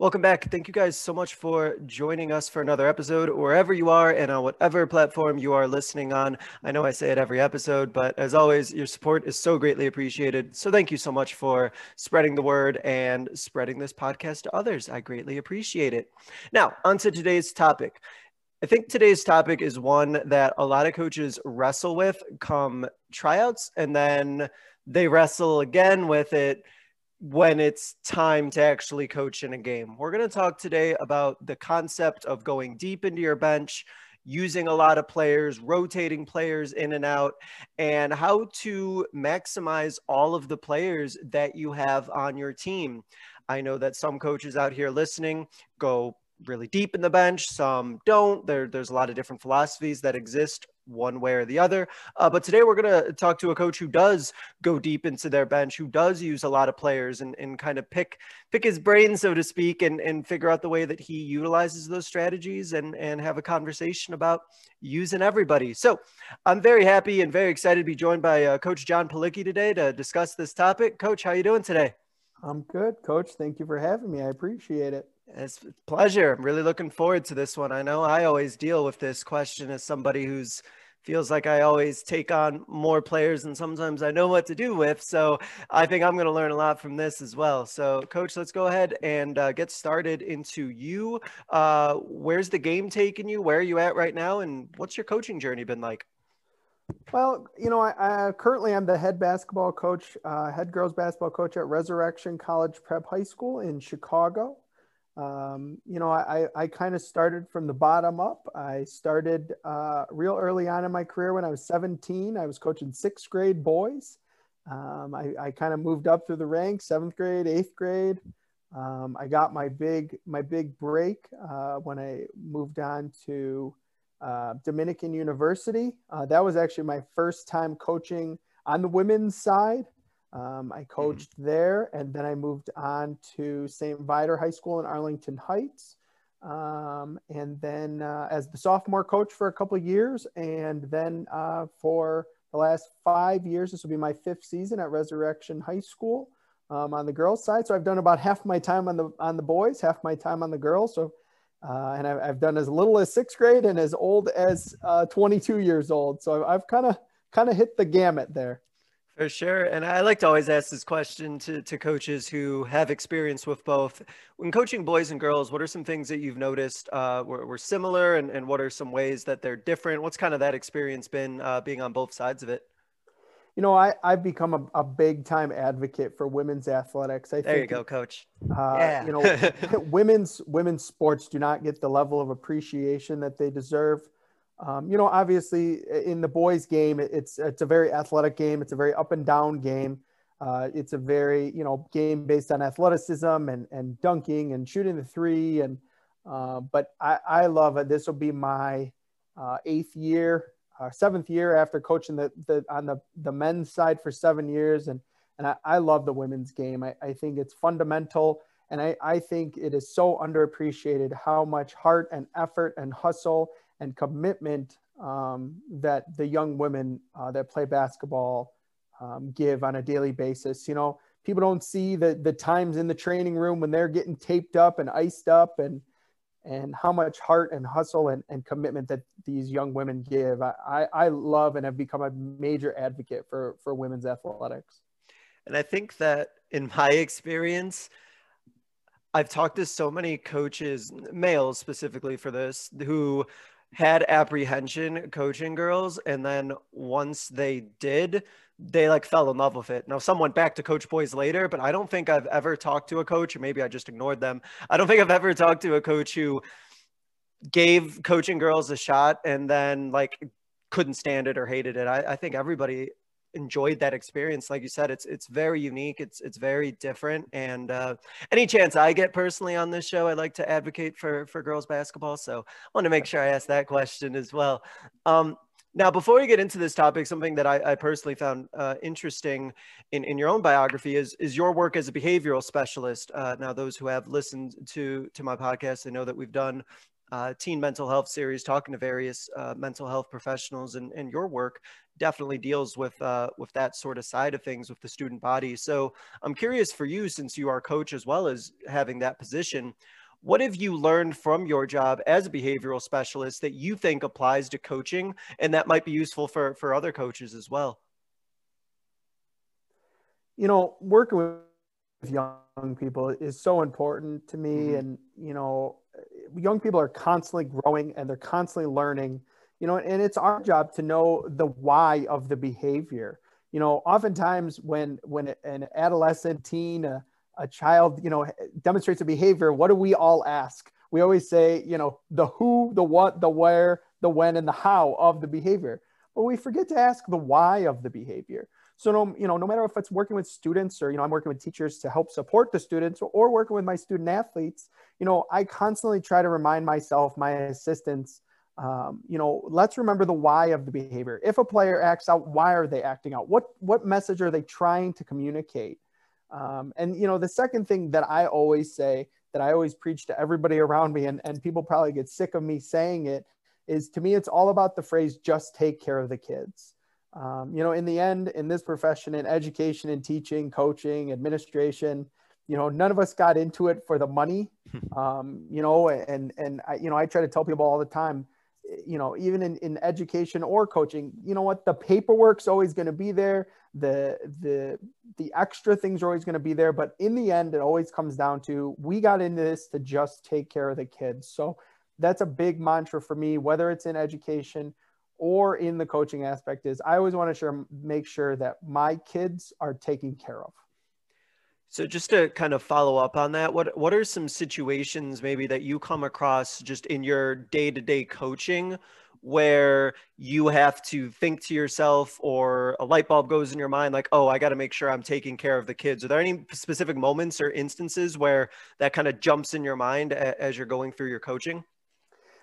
Welcome back. Thank you guys so much for joining us for another episode, wherever you are and on whatever platform you are listening on. I know I say it every episode, but as always, your support is so greatly appreciated. So thank you so much for spreading the word and spreading this podcast to others. I greatly appreciate it. Now, on to today's topic. I think today's topic is one that a lot of coaches wrestle with come tryouts, and then they wrestle again with it when it's time to actually coach in a game. We're going to talk today about the concept of going deep into your bench, using a lot of players, rotating players in and out, and how to maximize all of the players that you have on your team. I know that some coaches out here listening go really deep in the bench, some don't. There, there's a lot of different philosophies that exist one way or the other. Uh, but today we're going to talk to a coach who does go deep into their bench, who does use a lot of players and, and kind of pick pick his brain, so to speak, and, and figure out the way that he utilizes those strategies and, and have a conversation about using everybody. So I'm very happy and very excited to be joined by uh, Coach Jon Palicki today to discuss this topic. Coach, how you doing today? I'm good, Coach. Thank you for having me. I appreciate it. It's pleasure. I'm really looking forward to this one. I know I always deal with this question as somebody who's feels like I always take on more players and sometimes I know what to do with. So I think I'm going to learn a lot from this as well. So, coach, let's go ahead and uh, get started into you. Uh, where's the game taking you? Where are you at right now? And what's your coaching journey been like? Well, you know, I, I currently I'm the head basketball coach, uh, head girls basketball coach at Resurrection College Prep High School in Chicago. Um, you know, I, I kind of started from the bottom up. I started uh, real early on in my career when I was 17. I was coaching sixth grade boys. Um, I, I kind of moved up through the ranks, seventh grade, eighth grade. Um, I got my big my big break uh, when I moved on to uh, Dominican University. Uh, that was actually my first time coaching on the women's side. Um, I mm-hmm. coached mm-hmm. there, and then I moved on to St. Viator High School in Arlington Heights, um, and then uh, as the sophomore coach for a couple of years, and then uh, for the last five years, this will be my fifth season at Resurrection High School um, on the girls' side. So I've done about half my time on the on the boys, half my time on the girls. So. Uh, and I've, I've, done as little as sixth grade and as old as uh, 22 years old. So I've kind of kind of hit the gamut there. For sure. And I like to always ask this question to, to coaches who have experience with both. When coaching boys and girls, what are some things that you've noticed uh, were, were similar and, and what are some ways that they're different? What's kind of that experience been uh, being on both sides of it? You know, I, I've become a, a big time advocate for women's athletics. I there think, you go, coach. Uh, yeah. you know, women's women's sports do not get the level of appreciation that they deserve. Um, you know, obviously in the boys' game, it's it's a very athletic game. It's a very up and down game. Uh, it's a very you know game based on athleticism and and dunking and shooting the three. And uh, but I, I love it. This will be my uh, eighth year, uh, seventh year after coaching the, the on the the men's side for seven years, and and I, I love the women's game. I, I think it's fundamental. And I, I think it is so underappreciated how much heart and effort and hustle and commitment um, that the young women uh, that play basketball um, give on a daily basis. You know, people don't see the the times in the training room when they're getting taped up and iced up and and how much heart and hustle and, and commitment that these young women give. I, I love and have become a major advocate for, for women's athletics. And I think that in my experience, I've talked to so many coaches, males specifically for this, who had apprehension coaching girls and then once they did they like fell in love with it. Now some went back to coach boys later but i don't think i've ever talked to a coach or maybe i just ignored them. I don't think i've ever talked to a coach who gave coaching girls a shot and then like couldn't stand it or hated it. I, I think everybody enjoyed that experience. Like you said, it's it's very unique. It's it's very different. And uh, any chance I get personally on this show, I like to advocate for for girls basketball. So I want to make sure I ask that question as well. Um, now, before we get into this topic, something that I, I personally found uh, interesting in, in your own biography is, is your work as a behavioral specialist. Uh, now, those who have listened to, to my podcast, they know that we've done uh, teen mental health series talking to various uh, mental health professionals and, and your work definitely deals with uh, with that sort of side of things with the student body. So i'm curious for you since you are coach as well as having that position what have you learned from your job as a behavioral specialist that you think applies to coaching and that might be useful for for other coaches as well? You know working with young people is so important to me mm-hmm. and you know young people are constantly growing and they're constantly learning you know and it's our job to know the why of the behavior. You know oftentimes when when an adolescent teen a, a child you know demonstrates a behavior what do we all ask? We always say you know the who the what the where the when and the how of the behavior. But we forget to ask the why of the behavior. So no, you know, no matter if it's working with students or you know, I'm working with teachers to help support the students or, or working with my student athletes, you know, I constantly try to remind myself, my assistants, um, you know, let's remember the why of the behavior. If a player acts out, why are they acting out? What what message are they trying to communicate? Um, and you know, the second thing that I always say that I always preach to everybody around me, and, and people probably get sick of me saying it, is to me, it's all about the phrase just take care of the kids. Um, you know, in the end, in this profession, in education and teaching, coaching, administration, you know, none of us got into it for the money. Um, you know, and and I, you know, I try to tell people all the time, you know, even in, in education or coaching, you know what, the paperwork's always going to be there. The the the extra things are always going to be there. But in the end, it always comes down to we got into this to just take care of the kids. So that's a big mantra for me, whether it's in education or in the coaching aspect is I always want to sure, make sure that my kids are taken care of. So just to kind of follow up on that, what what are some situations maybe that you come across just in your day-to-day coaching where you have to think to yourself or a light bulb goes in your mind like, "Oh, I got to make sure I'm taking care of the kids." Are there any specific moments or instances where that kind of jumps in your mind as you're going through your coaching?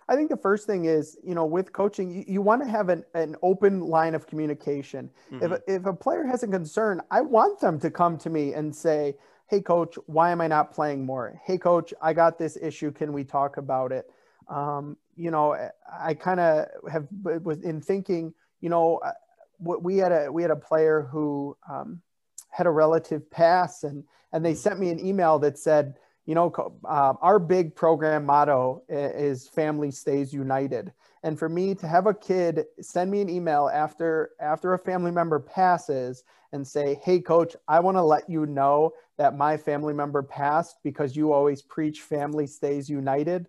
I think the first thing is, you know, with coaching, you, you want to have an, an open line of communication. Mm-hmm. If, if a player has a concern, I want them to come to me and say, Hey, coach, why am I not playing more? Hey, coach, I got this issue. Can we talk about it? Um, you know, I kind of have was in thinking, you know, uh, we had a we had a player who um, had a relative pass, and and they mm-hmm. sent me an email that said, you know, uh, our big program motto is family stays united. And for me to have a kid send me an email after after a family member passes and say, "Hey coach, I want to let you know that my family member passed because you always preach family stays united."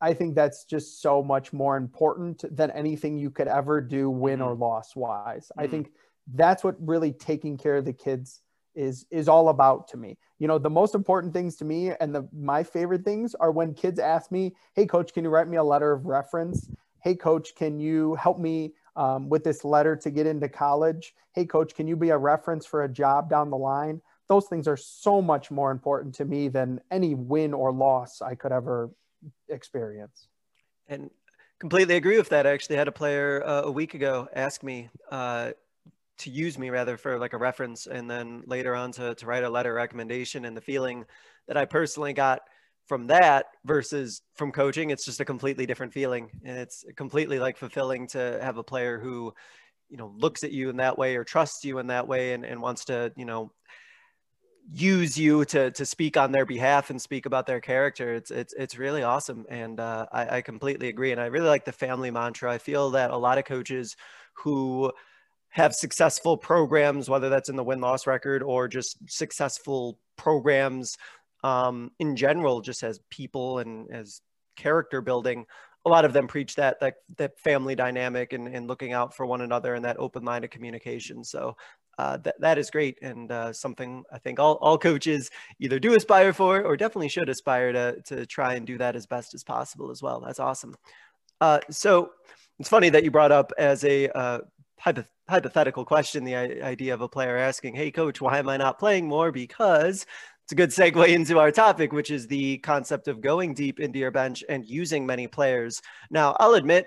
I think that's just so much more important than anything you could ever do win or mm-hmm. loss wise. Mm-hmm. I think that's what really taking care of the kids is is all about to me. You know, the most important things to me and the my favorite things are when kids ask me, "Hey, coach, can you write me a letter of reference? Hey, coach, can you help me um, with this letter to get into college? Hey, coach, can you be a reference for a job down the line?" Those things are so much more important to me than any win or loss I could ever experience. And completely agree with that. I actually had a player uh, a week ago ask me. Uh, to use me rather for like a reference and then later on to, to write a letter recommendation and the feeling that I personally got from that versus from coaching, it's just a completely different feeling. And it's completely like fulfilling to have a player who, you know, looks at you in that way or trusts you in that way and, and wants to, you know, use you to to speak on their behalf and speak about their character. It's it's it's really awesome, and uh, I, I completely agree. And I really like the family mantra. I feel that a lot of coaches who have successful programs, whether that's in the win loss record or just successful programs um, in general, just as people and as character building. A lot of them preach that that, that family dynamic and, and looking out for one another and that open line of communication. So uh, that, that is great and uh, something I think all, all coaches either do aspire for or definitely should aspire to, to try and do that as best as possible as well. That's awesome. Uh, so it's funny that you brought up as a hypothetical question, the idea of a player asking, Hey, coach, why am I not playing more? Because it's a good segue into our topic, which is the concept of going deep into your bench and using many players. Now, I'll admit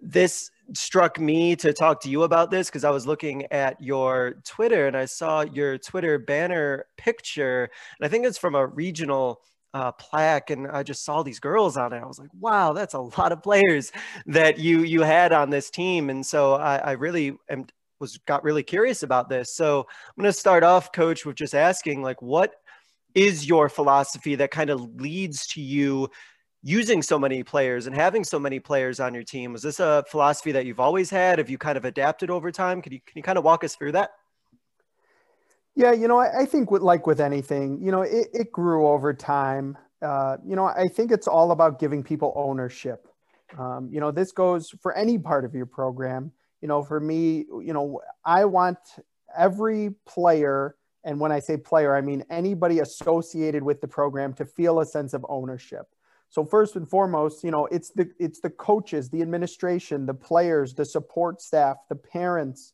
this struck me to talk to you about this because I was looking at your Twitter and I saw your Twitter banner picture. And I think it's from a regional uh, plaque and I just saw these girls on it. I was like, wow, that's a lot of players that you you had on this team. And so I, I really am was got really curious about this. So I'm going to start off, coach, with just asking like, what is your philosophy that kind of leads to you using so many players and having so many players on your team? Was this a philosophy that you've always had? Have you kind of adapted over time? Can you can you kind of walk us through that? Yeah, you know, I, I think with like with anything, you know, it, it grew over time. Uh, you know, I think it's all about giving people ownership. Um, you know, this goes for any part of your program. You know, for me, you know, I want every player, and when I say player, I mean anybody associated with the program to feel a sense of ownership. So first and foremost, you know, it's the it's the coaches, the administration, the players, the support staff, the parents.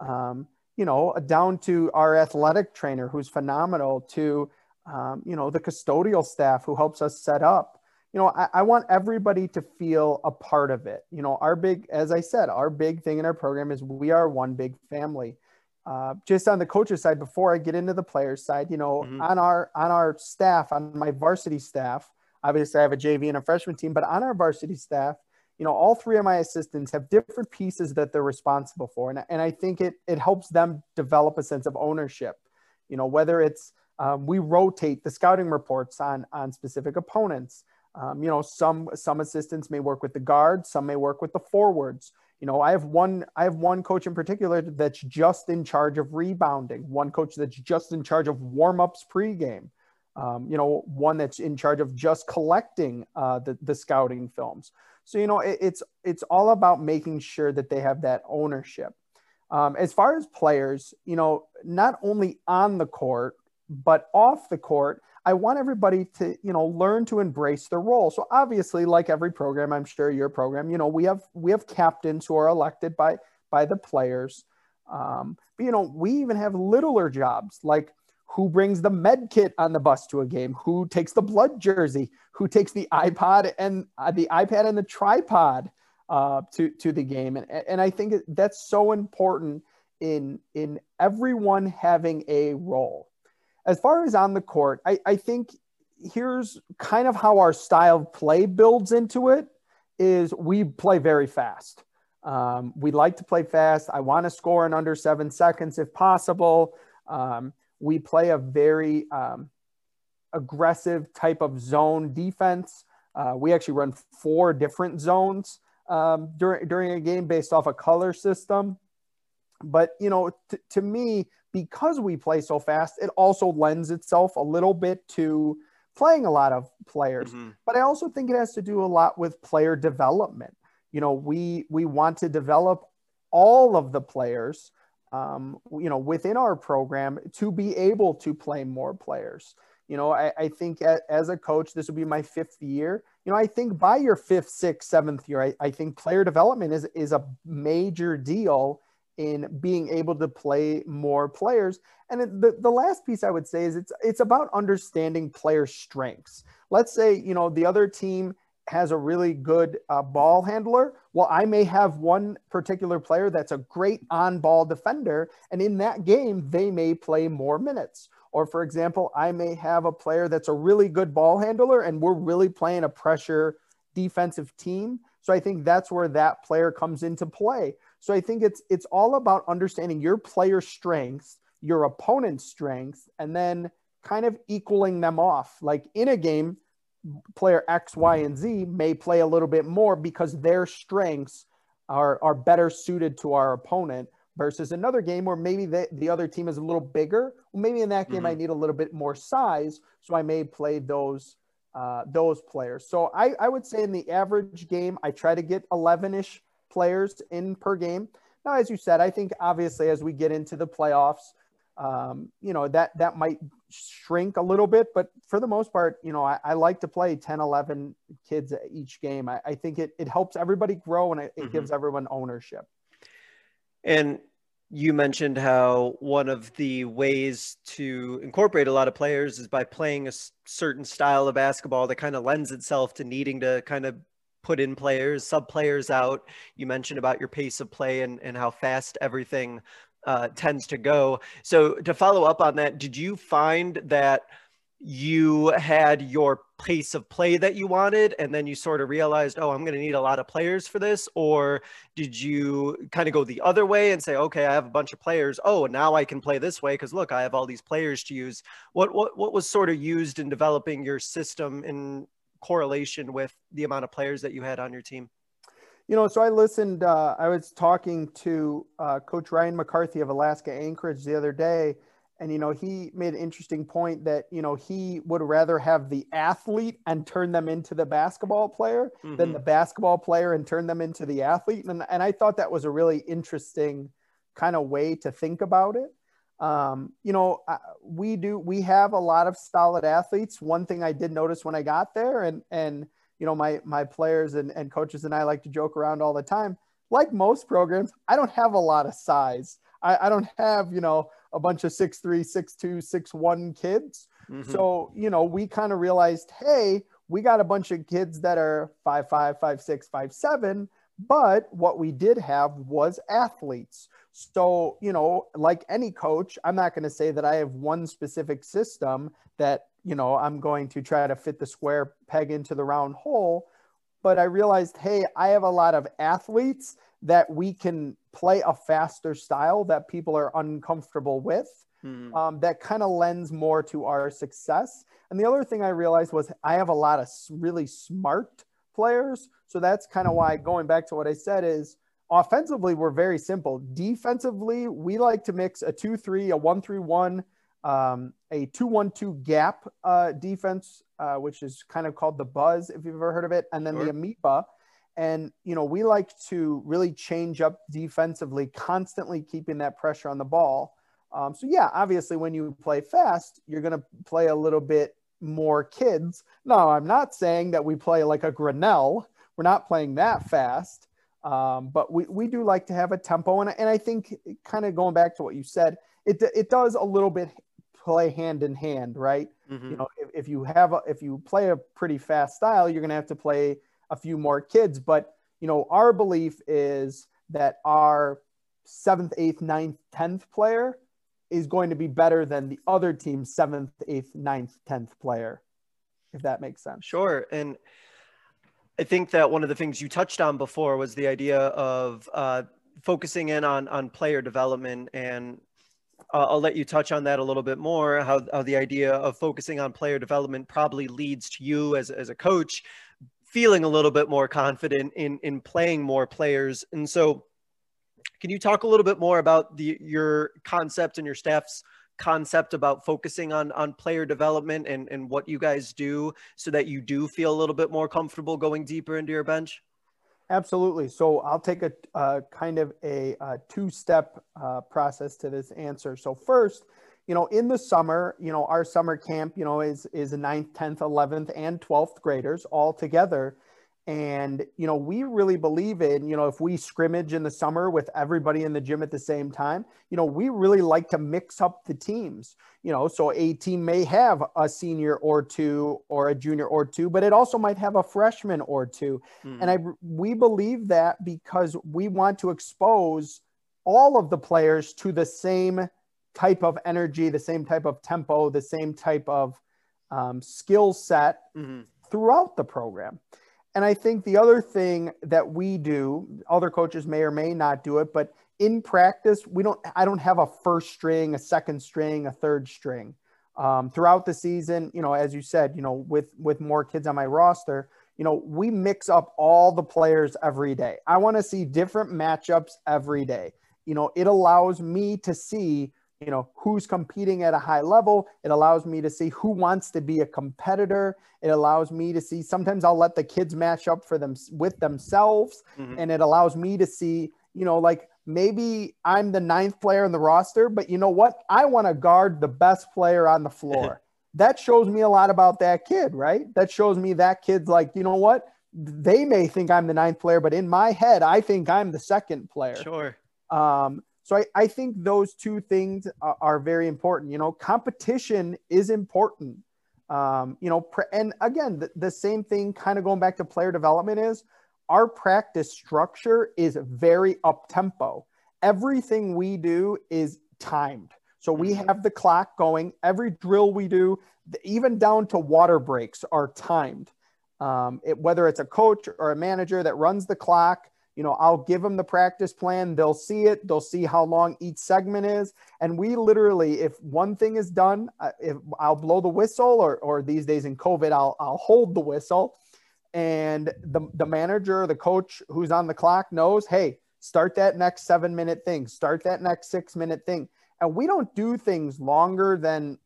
Um, you know, down to our athletic trainer who's phenomenal, to, um, you know, the custodial staff who helps us set up. You know, I, I, want everybody to feel a part of it. You know, our big, as I said, our big thing in our program is we are one big family. Uh, just on the coaches side, before I get into the players side, you know, mm-hmm. on our on our staff, on my varsity staff, obviously I have a JV and a freshman team, but on our varsity staff, you know, all three of my assistants have different pieces that they're responsible for. And, and I think it, it helps them develop a sense of ownership, you know, whether it's, um, we rotate the scouting reports on, on specific opponents. Um, you know, some, some assistants may work with the guards, some may work with the forwards. You know, I have one, I have one coach in particular that's just in charge of rebounding, one coach that's just in charge of warmups pregame. Um, you know, one that's in charge of just collecting uh, the, the scouting films. So you know, it, it's it's all about making sure that they have that ownership. Um, as far as players, you know, not only on the court but off the court, I want everybody to you know learn to embrace their role. So obviously, like every program, I'm sure your program, you know, we have we have captains who are elected by by the players. Um, but you know, we even have littler jobs like who brings the med kit on the bus to a game, who takes the blood jersey, who takes the iPod and uh, the iPad and the tripod uh, to to the game, and and I think that's so important in in everyone having a role. As far as on the court, I, I think here's kind of how our style of play builds into it is we play very fast. Um, we like to play fast. I want to score in under seven seconds if possible. Um, we play a very um, aggressive type of zone defense. Uh, we actually run four different zones um, during during a game based off a color system. But you know, t- to me, because we play so fast, it also lends itself a little bit to playing a lot of players. Mm-hmm. But I also think it has to do a lot with player development. You know, we we want to develop all of the players um, you know, within our program to be able to play more players. You know, I, I think as a coach, this will be my fifth year. You know, I think by your fifth, sixth, seventh year, I, I think player development is, is a major deal in being able to play more players. And the, the last piece I would say is it's it's about understanding player strengths. Let's say, you know, the other team has a really good uh, ball handler. Well, I may have one particular player that's a great on ball defender, and in that game, they may play more minutes. Or, for example, I may have a player that's a really good ball handler, and we're really playing a pressure defensive team. So I think that's where that player comes into play. So I think it's it's all about understanding your player strengths, your opponent's strengths, and then kind of equaling them off. Like in a game, player X, Y, and Z may play a little bit more because their strengths are, are better suited to our opponent versus another game where maybe the, the other team is a little bigger. Well, maybe in that game mm-hmm. I need a little bit more size, so I may play those uh, those players. So I, I would say in the average game, I try to get 11 ish players in per game. Now, as you said, I think obviously as we get into the playoffs, um, you know, that, that might shrink a little bit, but for the most part, you know, I, I like to play 10, 11 kids each game. I, I think it, it helps everybody grow and it, it mm-hmm. gives everyone ownership. And you mentioned how one of the ways to incorporate a lot of players is by playing a certain style of basketball that kind of lends itself to needing to kind of put in players, sub players out. You mentioned about your pace of play and, and how fast everything uh, tends to go. So, to follow up on that, did you find that you had your pace of play that you wanted and then you sort of realized oh i'm going to need a lot of players for this or did you kind of go the other way and say okay i have a bunch of players. Oh now i can play this way because look i have all these players to use. What what what was sort of used in developing your system in correlation with the amount of players that you had on your team you know so i listened uh, i was talking to uh, coach ryan mccarthy of alaska anchorage the other day and you know he made an interesting point that you know he would rather have the athlete and turn them into the basketball player mm-hmm. than the basketball player and turn them into the athlete and, and i thought that was a really interesting kind of way to think about it um, you know we do we have a lot of solid athletes one thing i did notice when i got there and and you know my my players and, and coaches and i like to joke around all the time like most programs i don't have a lot of size I, I don't have you know a bunch of six three, six two, six one kids. Mm-hmm. So, you know, we kind of realized, hey, we got a bunch of kids that are five five, five six, five seven, but what we did have was athletes. So, you know, like any coach, I'm not going to say that I have one specific system that, you know, I'm going to try to fit the square peg into the round hole. But I realized, hey, I have a lot of athletes that we can play a faster style that people are uncomfortable with. Mm-hmm. Um, that kind of lends more to our success. And the other thing I realized was I have a lot of really smart players. So that's kind of why going back to what I said is offensively, we're very simple. Defensively, we like to mix a 2 3, a 1 3 1, um, a 2 1 2 gap uh, defense, uh, which is kind of called the buzz, if you've ever heard of it, and then sure. the amoeba, and, you know, we like to really change up defensively, constantly keeping that pressure on the ball. Um, so, yeah, obviously, when you play fast, you're going to play a little bit more kids. No, I'm not saying that we play like a Grinnell. We're not playing that fast. Um, but we, we do like to have a tempo. And, and I think, kind of going back to what you said, it, it does a little bit play hand in hand, right? Mm-hmm. You know, if, if you have a, if you play a pretty fast style, you're going to have to play a few more kids. But, you know, our belief is that our seventh, eighth, ninth, 10th player is going to be better than the other team's seventh, eighth, ninth, 10th player, if that makes sense. Sure. And I think that one of the things you touched on before was the idea of uh, focusing in on, on player development and uh, I'll let you touch on that a little bit more. How, how the idea of focusing on player development probably leads to you as, as a coach feeling a little bit more confident in in playing more players. And so, can you talk a little bit more about the your concept and your staff's concept about focusing on on player development and and what you guys do so that you do feel a little bit more comfortable going deeper into your bench? Absolutely. So I'll take a kind of a, a two-step uh, process to this answer. So first, you know, in the summer, you know, our summer camp, you know, is is a 9th, 10th, 11th, and 12th graders all together. And, you know, we really believe in, you know, if we scrimmage in the summer with everybody in the gym at the same time, you know, we really like to mix up the teams, you know, so a team may have a senior or two or a junior or two, but it also might have a freshman or 2 mm-hmm. And I, we believe that because we want to expose all of the players to the same type of energy, the same type of tempo, the same type of um, skill set mm-hmm. throughout the program. And I think the other thing that we do, other coaches may or may not do it, but in practice, we don't. I don't have a first string, a second string, a third string. Um, throughout the season, you know, as you said, you know, with with more kids on my roster, you know, we mix up all the players every day. I want to see different matchups every day. You know, it allows me to see you know who's competing at a high level. It allows me to see who wants to be a competitor. It allows me to see sometimes i'll let the kids match up for them with themselves. Mm-hmm. and it allows me to see you know like maybe i'm the ninth player in the roster but you know what? I want to guard the best player on the floor. That shows me a lot about that kid right? That shows me that kid's like you know what? They may think i'm the ninth player but in my head i think i'm the second player. Sure. Um, so I, I think those two things are, are very important. You know, competition is important. Um, you know, and again, the, the same thing kind of going back to player development is our practice structure is very up tempo. Everything we do is timed. So we mm-hmm. have the clock going. Every drill we do, even down to water breaks, are timed. Um, it, whether it's a coach or a manager that runs the clock, you know, I'll give them the practice plan. They'll see it. They'll see how long each segment is. And we literally, if one thing is done, uh, if I'll blow the whistle, or, or these days in COVID, I'll, I'll hold the whistle. And the, the manager, the coach who's on the clock knows, hey, start that next seven minute thing, start that next six minute thing. And we don't do things longer than,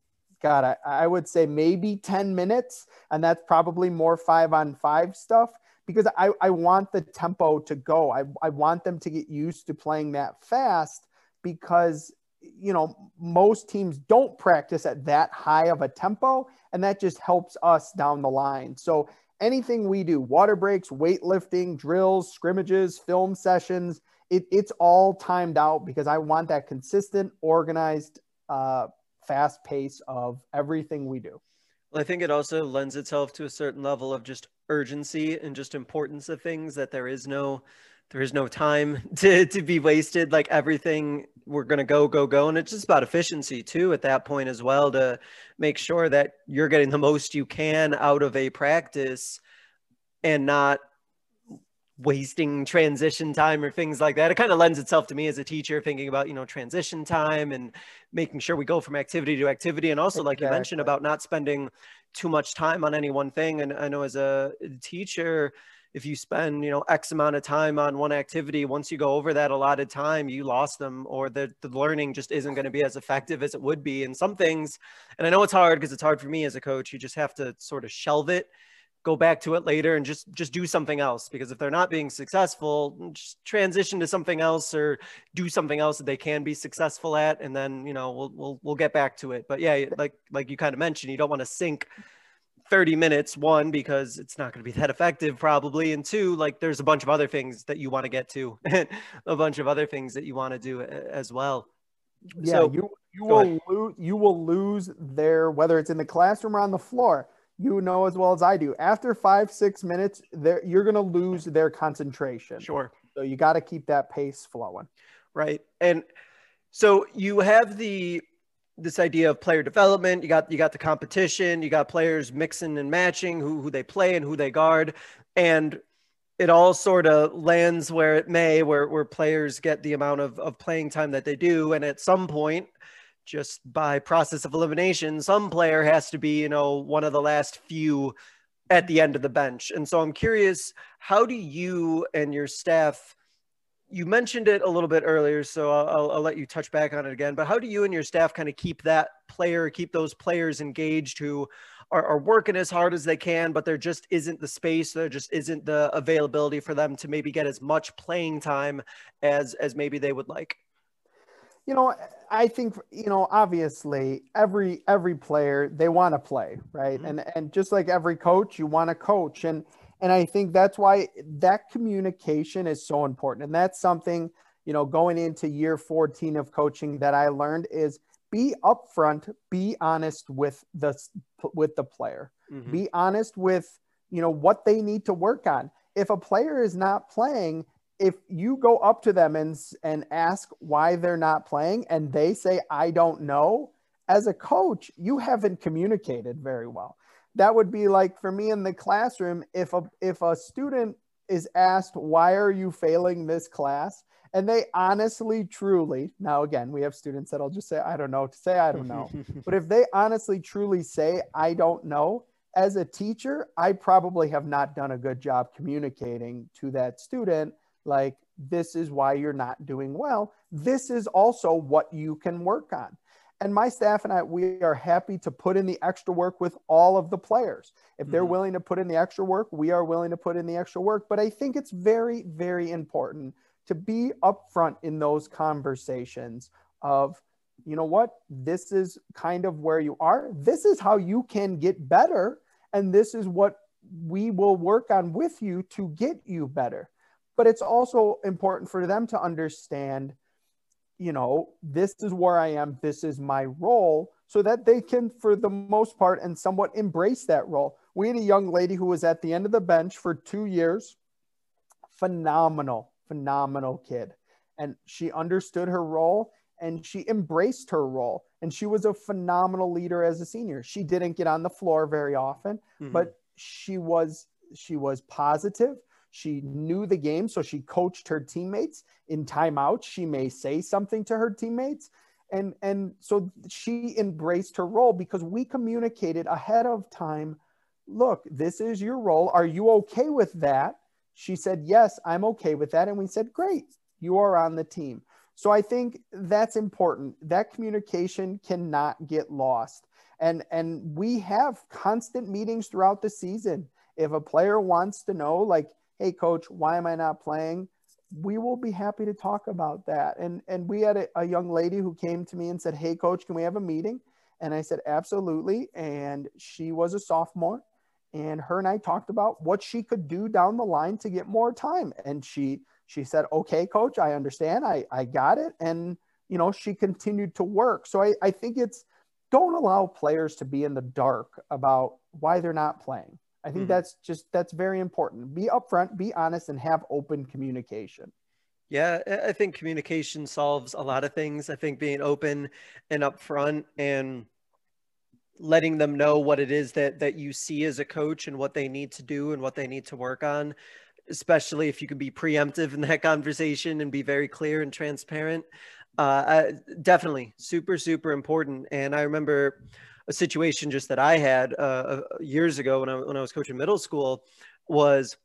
God, I, I would say maybe 10 minutes. And that's probably more five on five stuff because I, I want the tempo to go. I, I want them to get used to playing that fast because, you know, most teams don't practice at that high of a tempo, and that just helps us down the line. So anything we do, water breaks, weightlifting, drills, scrimmages, film sessions, it, it's all timed out because I want that consistent, organized, uh, fast pace of everything we do. Well, I think it also lends itself to a certain level of just urgency and just importance of things that there is no there is no time to to be wasted. Like everything we're going to go go go. And it's just about efficiency too at that point as well to make sure that you're getting the most you can out of a practice and not wasting transition time or things like that. It kind of lends itself to me as a teacher thinking about, you know, transition time and making sure we go from activity to activity. And also, exactly. like you mentioned, about not spending too much time on any one thing. And I know as a teacher, if you spend, you know, X amount of time on one activity, once you go over that allotted time, you lost them or the, the learning just isn't going to be as effective as it would be. And some things, and I know it's hard because it's hard for me as a coach, you just have to sort of shelve it go back to it later and just just do something else because if they're not being successful just transition to something else or do something else that they can be successful at and then you know we'll we'll, we'll get back to it. But yeah like like you kind of mentioned you don't want to sink 30 minutes one because it's not going to be that effective probably and two like there's a bunch of other things that you want to get to a bunch of other things that you want to do as well. Yeah so, you you will lose you will lose their whether it's in the classroom or on the floor you know as well as I do. After five, six minutes, there you're going to lose their concentration. Sure. So you got to keep that pace flowing. Right. And so you have the this idea of player development. You got you got the competition. You got players mixing and matching who who they play and who they guard, and it all sort of lands where it may, where where players get the amount of of playing time that they do, and at some point just by process of elimination, some player has to be, you know, one of the last few at the end of the bench. And so I'm curious, how do you and your staff, you mentioned it a little bit earlier, so I'll, I'll let you touch back on it again, but how do you and your staff kind of keep that player, keep those players engaged who are, are working as hard as they can, but there just isn't the space, there just isn't the availability for them to maybe get as much playing time as, as maybe they would like? You know i think you know obviously every every player they want to play right? Mm-hmm. and and just like every coach you want to coach. And and i think that's why that communication is so important. And that's something you know going into year 14 of coaching that i learned is be upfront be honest with the with the player. Mm-hmm. be honest with you know what they need to work on. If a player is not playing if you go up to them and and ask why they're not playing and they say I don't know, as a coach, you haven't communicated very well. That would be like for me in the classroom if a if a student is asked why are you failing this class and they honestly truly now again we have students that'll just say i don't know to say i don't know but if they honestly truly say i don't know as a teacher i probably have not done a good job communicating to that student like this is why you're not doing well. This is also what you can work on. And my staff and i we are happy to put in the extra work with all of the players. If they're mm-hmm. willing to put in the extra work we are willing to put in the extra work. But i think it's very very important to be upfront in those conversations of you know what? This is kind of where you are. This is how you can get better. And this is what we will work on with you to get you better but it's also important for them to understand you know, this is where I am, this is my role, so that they can, for the most part, and somewhat embrace that role. We had a young lady who was at the end of the bench for two years. Phenomenal, phenomenal kid. And she understood her role and she embraced her role. And she was a phenomenal leader as a senior. She didn't get on the floor very often, mm-hmm. but she was she was positive. She knew the game, so she coached her teammates in timeout. She may say something to her teammates, and and so she embraced her role because we communicated ahead of time. Look, this is your role. Are you okay with that? She said, Yes, I'm okay with that. And we said, Great, you are on the team. So I think that's important. That communication cannot get lost. And and we have constant meetings throughout the season. If a player wants to know like hey coach why am i not playing? We will be happy to talk about that. And and we had a, a, young lady who came to me and said hey coach can we have a meeting? And i said absolutely. And she was a sophomore and her and i talked about what she could do down the line to get more time. And she she said okay coach i understand. I i got it. And you know she continued to work. So i i think it's don't allow players to be in the dark about why they're not playing I think mm-hmm. that's just that's very important. Be upfront, be honest, and have open communication. Yeah, I think communication solves a lot of things. I think being open and upfront and letting them know what it is that that you see as a coach and what they need to do and what they need to work on especially if you can be preemptive in that conversation and be very clear and transparent uh, definitely super super important and i remember a situation just that I had uh, years ago when I, when I was coaching middle school was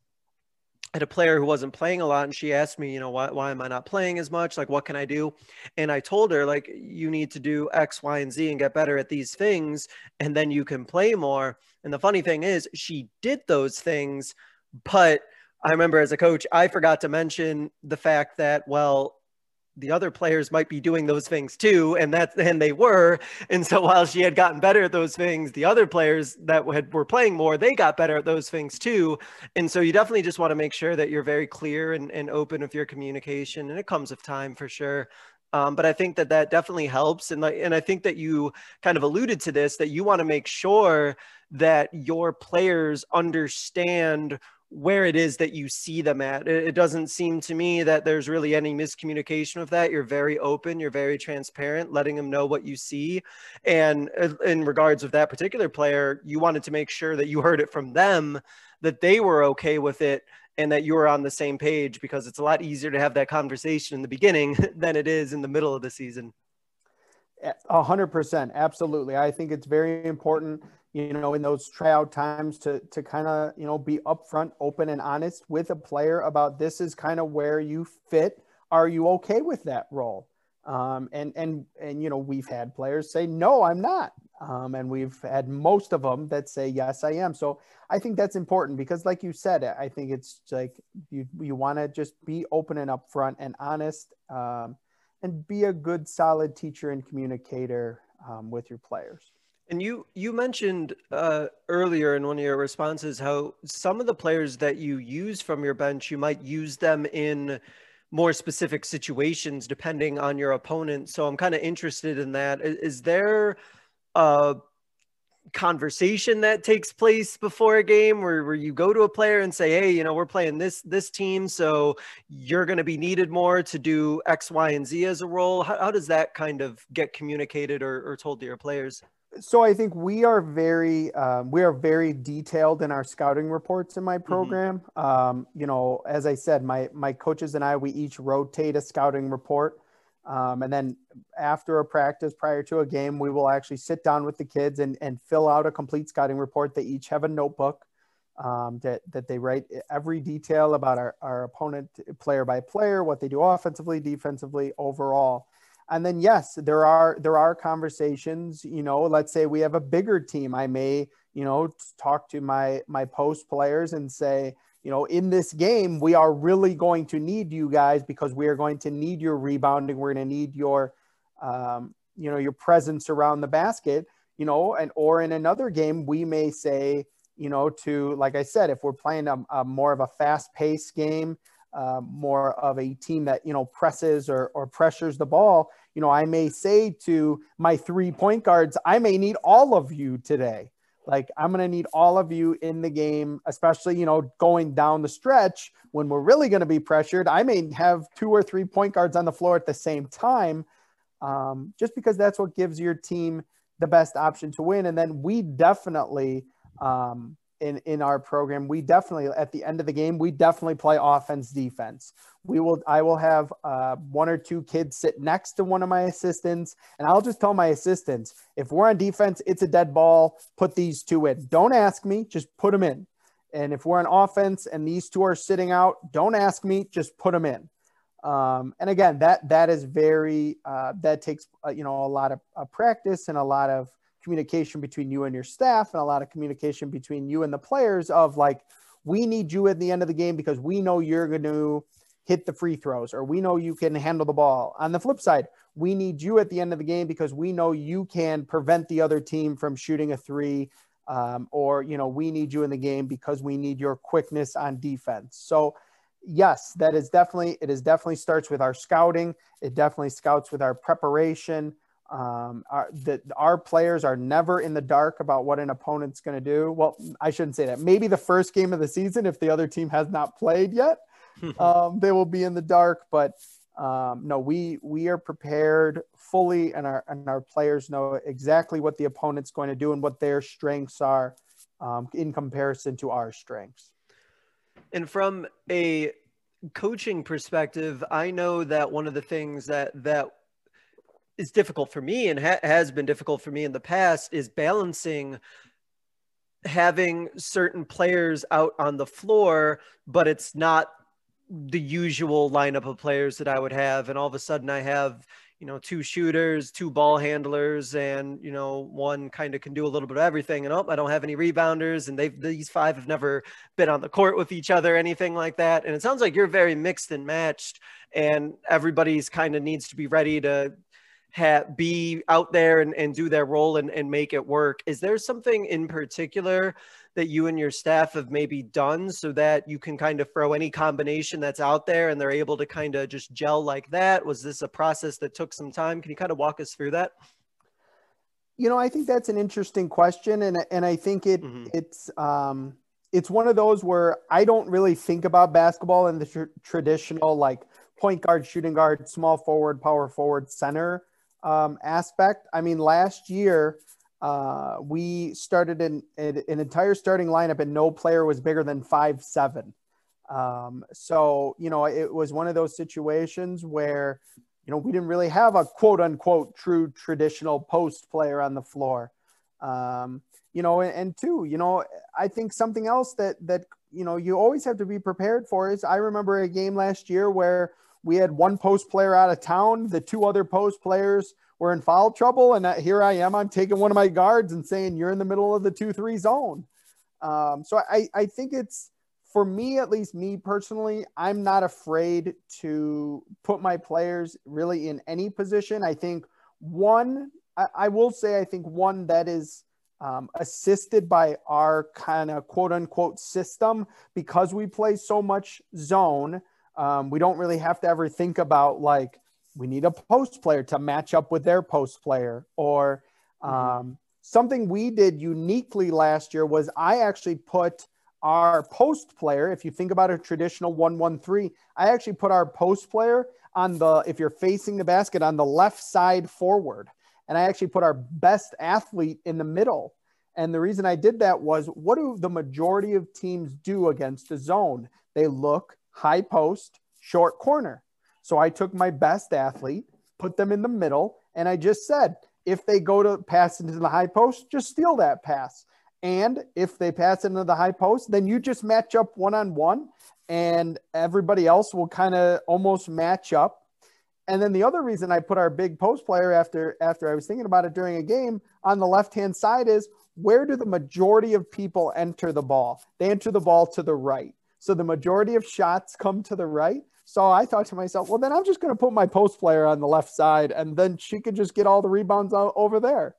I had a player who wasn't playing a lot and she asked me, you know, why, why am I not playing as much? Like, what can I do? And I told her, like, you need to do X, Y, and Z and get better at these things, and then you can play more. And the funny thing is, she did those things, but I remember as a coach, I forgot to mention the fact that, well, the other players might be doing those things too and that and they were. And so while she had gotten better at those things the other players that had, were playing more they got better at those things too. And so you definitely just want to make sure that you're very clear and, and open with your communication and it comes with time for sure. Um, but I think that that definitely helps, and and I think that you kind of alluded to this that you want to make sure that your players understand where it is that you see them at. It, doesn't seem to me that there's really any miscommunication with that. You're very open, you're very transparent, letting them know what you see. And uh, in regards of that particular player, you wanted to make sure that you heard it from them that they were okay with it and that you were on the same page because it's a lot easier to have that conversation in the beginning than it is in the middle of the season. A hundred percent. Absolutely. I think it's very important you know, in those tryout times to to kind of you know be upfront, open, and honest with a player about this is kind of where you fit. Are you okay with that role? Um, and and and you know, we've had players say no, I'm not, um, and we've had most of them that say yes, I am. So I think that's important because, like you said, I think it's like you you want to just be open and upfront and honest, um, and be a good, solid teacher and communicator um, with your players. And you you mentioned uh, earlier in one of your responses how some of the players that you use from your bench, you might use them in more specific situations depending on your opponent. So I'm kind of interested in that. Is, is there a conversation that takes place before a game where, where you go to a player and say, hey, you know, we're playing this this team, so you're going to be needed more to do X, Y, and Z as a role? How, how does that kind of get communicated or, or told to your players? So I think we are very um, we are very detailed in our scouting reports in my mm-hmm. program. Mm-hmm. Um, you know, as I said, my my coaches and I we each rotate a scouting report, um, and then after a practice, prior to a game, we will actually sit down with the kids and and fill out a complete scouting report. They each have a notebook um, that that they write every detail about our our opponent, player by player, what they do offensively, defensively, overall and then yes there are there are conversations you know let's say we have a bigger team. I may you know talk to my my post players and say you know in this game we are really going to need you guys because we are going to need your rebounding. We're going to need your um, you know your presence around the basket you know and or in another game we may say you know to like i said if we're playing a, a more of a fast paced game uh, more of a team that you know presses or, or pressures the ball, you know, I may say to my three point guards, I may need all of you today. Like I'm going to need all of you in the game, especially, you know, going down the stretch when we're really going to be pressured. I may have two or three point guards on the floor at the same time, um, just because that's what gives your team the best option to win. And then we definitely, um, in in our program we definitely at the end of the game we definitely play offense defense. We will i will have uh, one or two kids sit next to one of my assistants and i'll just tell my assistants if we're on defense it's a dead ball. Put these two in. Don't ask me just put them in. And if we're on offense and these two are sitting out don't ask me just put them in. Um, and again that that is very uh, that takes uh, you know a lot of uh, practice and a lot of communication between you and your staff and a lot of communication between you and the players of like we need you at the end of the game because we know you're going to hit the free throws or we know you can handle the ball. On the flip side we need you at the end of the game because we know you can prevent the other team from shooting a three um, or you know we need you in the game because we need your quickness on defense. So yes that is definitely it is definitely starts with our scouting. It definitely scouts with our preparation um, our, the, our players are never in the dark about what an opponent's going to do. Well, I shouldn't say that. Maybe the first game of the season, if the other team has not played yet, um, they will be in the dark. But um, no, we we are prepared fully, and our and our players know exactly what the opponent's going to do and what their strengths are um, in comparison to our strengths. And from a coaching perspective, I know that one of the things that that is difficult for me and ha- has been difficult for me in the past is balancing having certain players out on the floor, but it's not the usual lineup of players that I would have. And all of a sudden I have, you know, two shooters, two ball handlers, and, you know, one kind of can do a little bit of everything. And oh, I don't have any rebounders. And they've, these five have never been on the court with each other, anything like that. And it sounds like you're very mixed and matched and everybody's kind of needs to be ready to have, be out there and, and do their role and, and make it work. Is there something in particular that you and your staff have maybe done so that you can kind of throw any combination that's out there and they're able to kind of just gel like that? Was this a process that took some time? Can you kind of walk us through that? You know, I think that's an interesting question, and and I think it mm-hmm. it's um, it's one of those where I don't really think about basketball in the tr- traditional like point guard, shooting guard, small forward, power forward, center um, aspect. I mean, last year uh, we started an, an, entire starting lineup and no player was bigger than five seven. Um, so you know, it was one of those situations where you know we didn't really have a quote unquote true traditional post player on the floor. Um, you know, and, and two, you know, I think something else that that you know you always have to be prepared for is I remember a game last year where we had one post player out of town. The two other post players were in foul trouble. And here I am. I'm taking one of my guards and saying, You're in the middle of the 2 3 zone. Um, so I, I think it's for me, at least me personally, I'm not afraid to put my players really in any position. I think one, I, I will say, I think one that is um, assisted by our kind of quote unquote system because we play so much zone um, we don't really have to ever think about like we need a post player to match up with their post player or mm-hmm. um, mm-hmm. something we did uniquely last year was I actually put our post player. If you think about a traditional one one three, I actually put our post player on the if you're facing the basket on the left side forward, and I actually put our best athlete in the middle. And the reason I did that was what do the majority of teams do against the zone? They look high post, short corner. So I took my best athlete, put them in the middle, and I just said, if they go to pass into the high post, just steal that pass. And if they pass into the high post, then you just match up one on one, and everybody else will kind of almost match up. And then the other reason I put our big post player after after I was thinking about it during a game on the left hand side is where do the majority of people enter the ball? They enter the ball to the right. So the majority of shots come to the right. So I thought to myself, well, then I'm just going to put my post player on the left side, and then she could just get all the rebounds over there.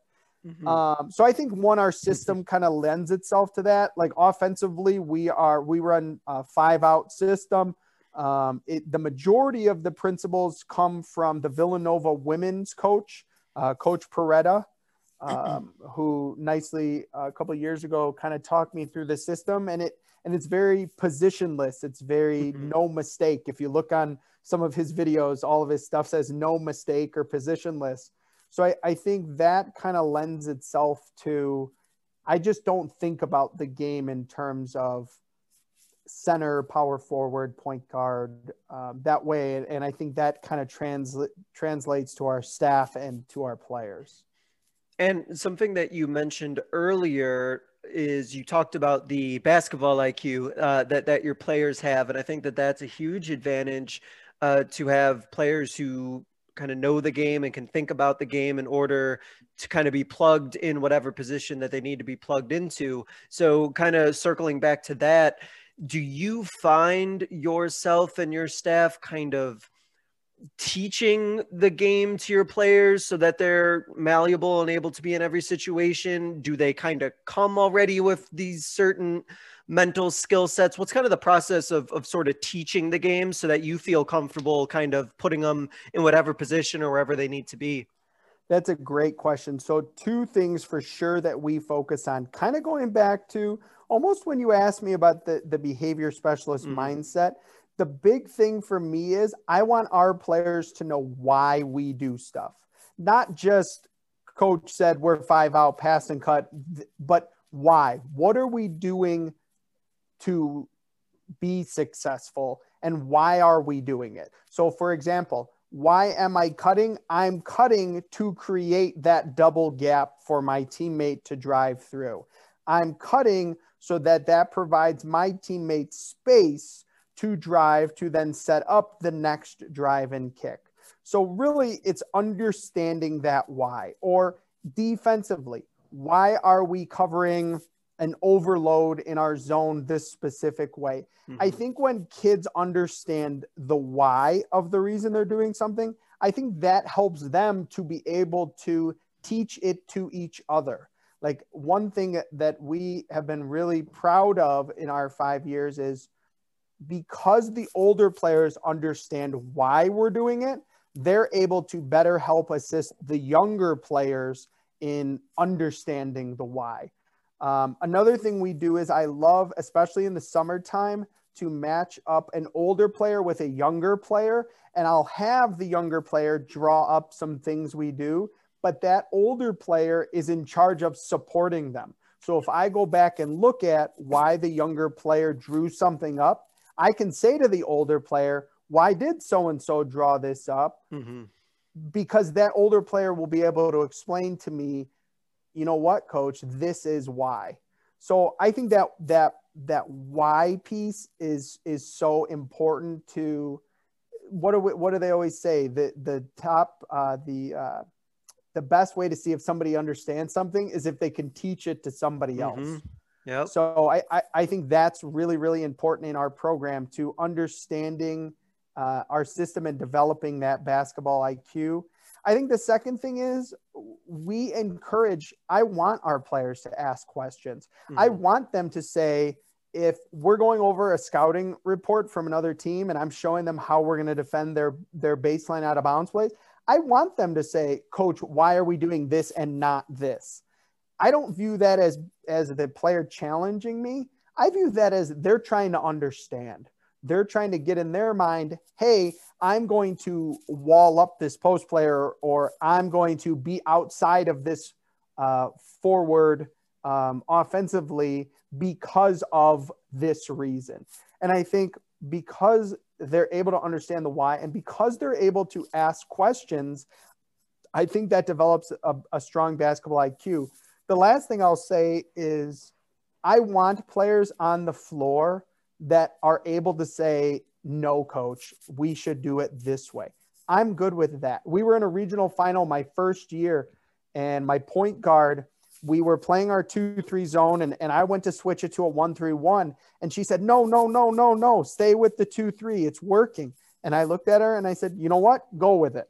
Mm-hmm. Um, so I think one, our system kind of lends itself to that. Like offensively, we are we run a five out system. Um, it, the majority of the principles come from the Villanova women's coach, uh, Coach Perretta, um, who nicely uh, a couple years ago kind of talked me through the system, and it and it's very positionless. It's very mm-hmm. no mistake. If you look on some of his videos, all of his stuff says no mistake or positionless. So I, I think that kind of lends itself to. I just don't think about the game in terms of center, power forward, point guard um, that way. And I think that kind of transla- translates to our staff and to our players. And something that you mentioned earlier is you talked about the basketball IQ uh, that that your players have, and I think that that's a huge advantage uh, to have players who kind of know the game and can think about the game in order to kind of be plugged in whatever position that they need to be plugged into. So, kind of circling back to that, do you find yourself and your staff kind of teaching the game to your players so that they're malleable and able to be in every situation? Do they kind of come already with these certain mental skill sets? What's kind of the process of, of sort of teaching the game so that you feel comfortable kind of putting them in whatever position or wherever they need to be? That's a great question. So, two things for sure that we focus on, kind of going back to almost when you asked me about the, the behavior specialist mm-hmm. mindset, the big thing for me is I want our players to know why we do stuff, not just coach said we're five out, pass and cut, but why? What are we doing to be successful and why are we doing it? So, for example, why am I cutting? I'm cutting to create that double gap for my teammate to drive through. I'm cutting so that that provides my teammate space to drive to then set up the next drive and kick. So really it's understanding that why or defensively, why are we covering an overload in our zone this specific way? Mm-hmm. I think when kids understand the why of the reason they're doing something, I think that helps them to be able to teach it to each other like one thing that we have been really proud of in our five years is because the older players understand why we're doing it, they're able to better help assist the younger players in understanding the why. Um, another thing we do is I love, especially in the summertime, to match up an older player with a younger player, and I'll have the younger player draw up some things we do but that older player is in charge of supporting them. So if I go back and look at why the younger player drew something up, I can say to the older player, why did so and so draw this up? Mm-hmm. Because that older player will be able to explain to me, you know what, coach, this is why. So I think that that that why piece is is so important to what do we, what do they always say the the top uh, the uh, the best way to see if somebody understands something is if they can teach it to somebody else. Mm-hmm. Yeah. So I, I, I, think that's really, really important in our program to understanding uh, our system and developing that basketball IQ. I think the second thing is we encourage, I want our players to ask questions. Mm-hmm. I want them to say, if we're going over a scouting report from another team and I'm showing them how we're going to defend their their baseline out of bounds plays, I want them to say, Coach, why are we doing this and not this? I don't view that as as the player challenging me. I view that as they're trying to understand. They're trying to get in their mind, hey, I'm going to wall up this post player, or I'm going to be outside of this uh, forward um, offensively because of this reason. And I think because they're able to understand the why and because they're able to ask questions i think that develops a, a, strong basketball iq the last thing i'll say is i want players on the floor that are able to say no coach we should do it this way i'm good with that we were in a regional final my first year and my point guard we were playing our 2-3 zone and, and I went to switch it to a 1-3-1 and she said, no, no, no, no, no, stay with the 2-3. It's working. And I looked at her and I said, you know what? Go with it.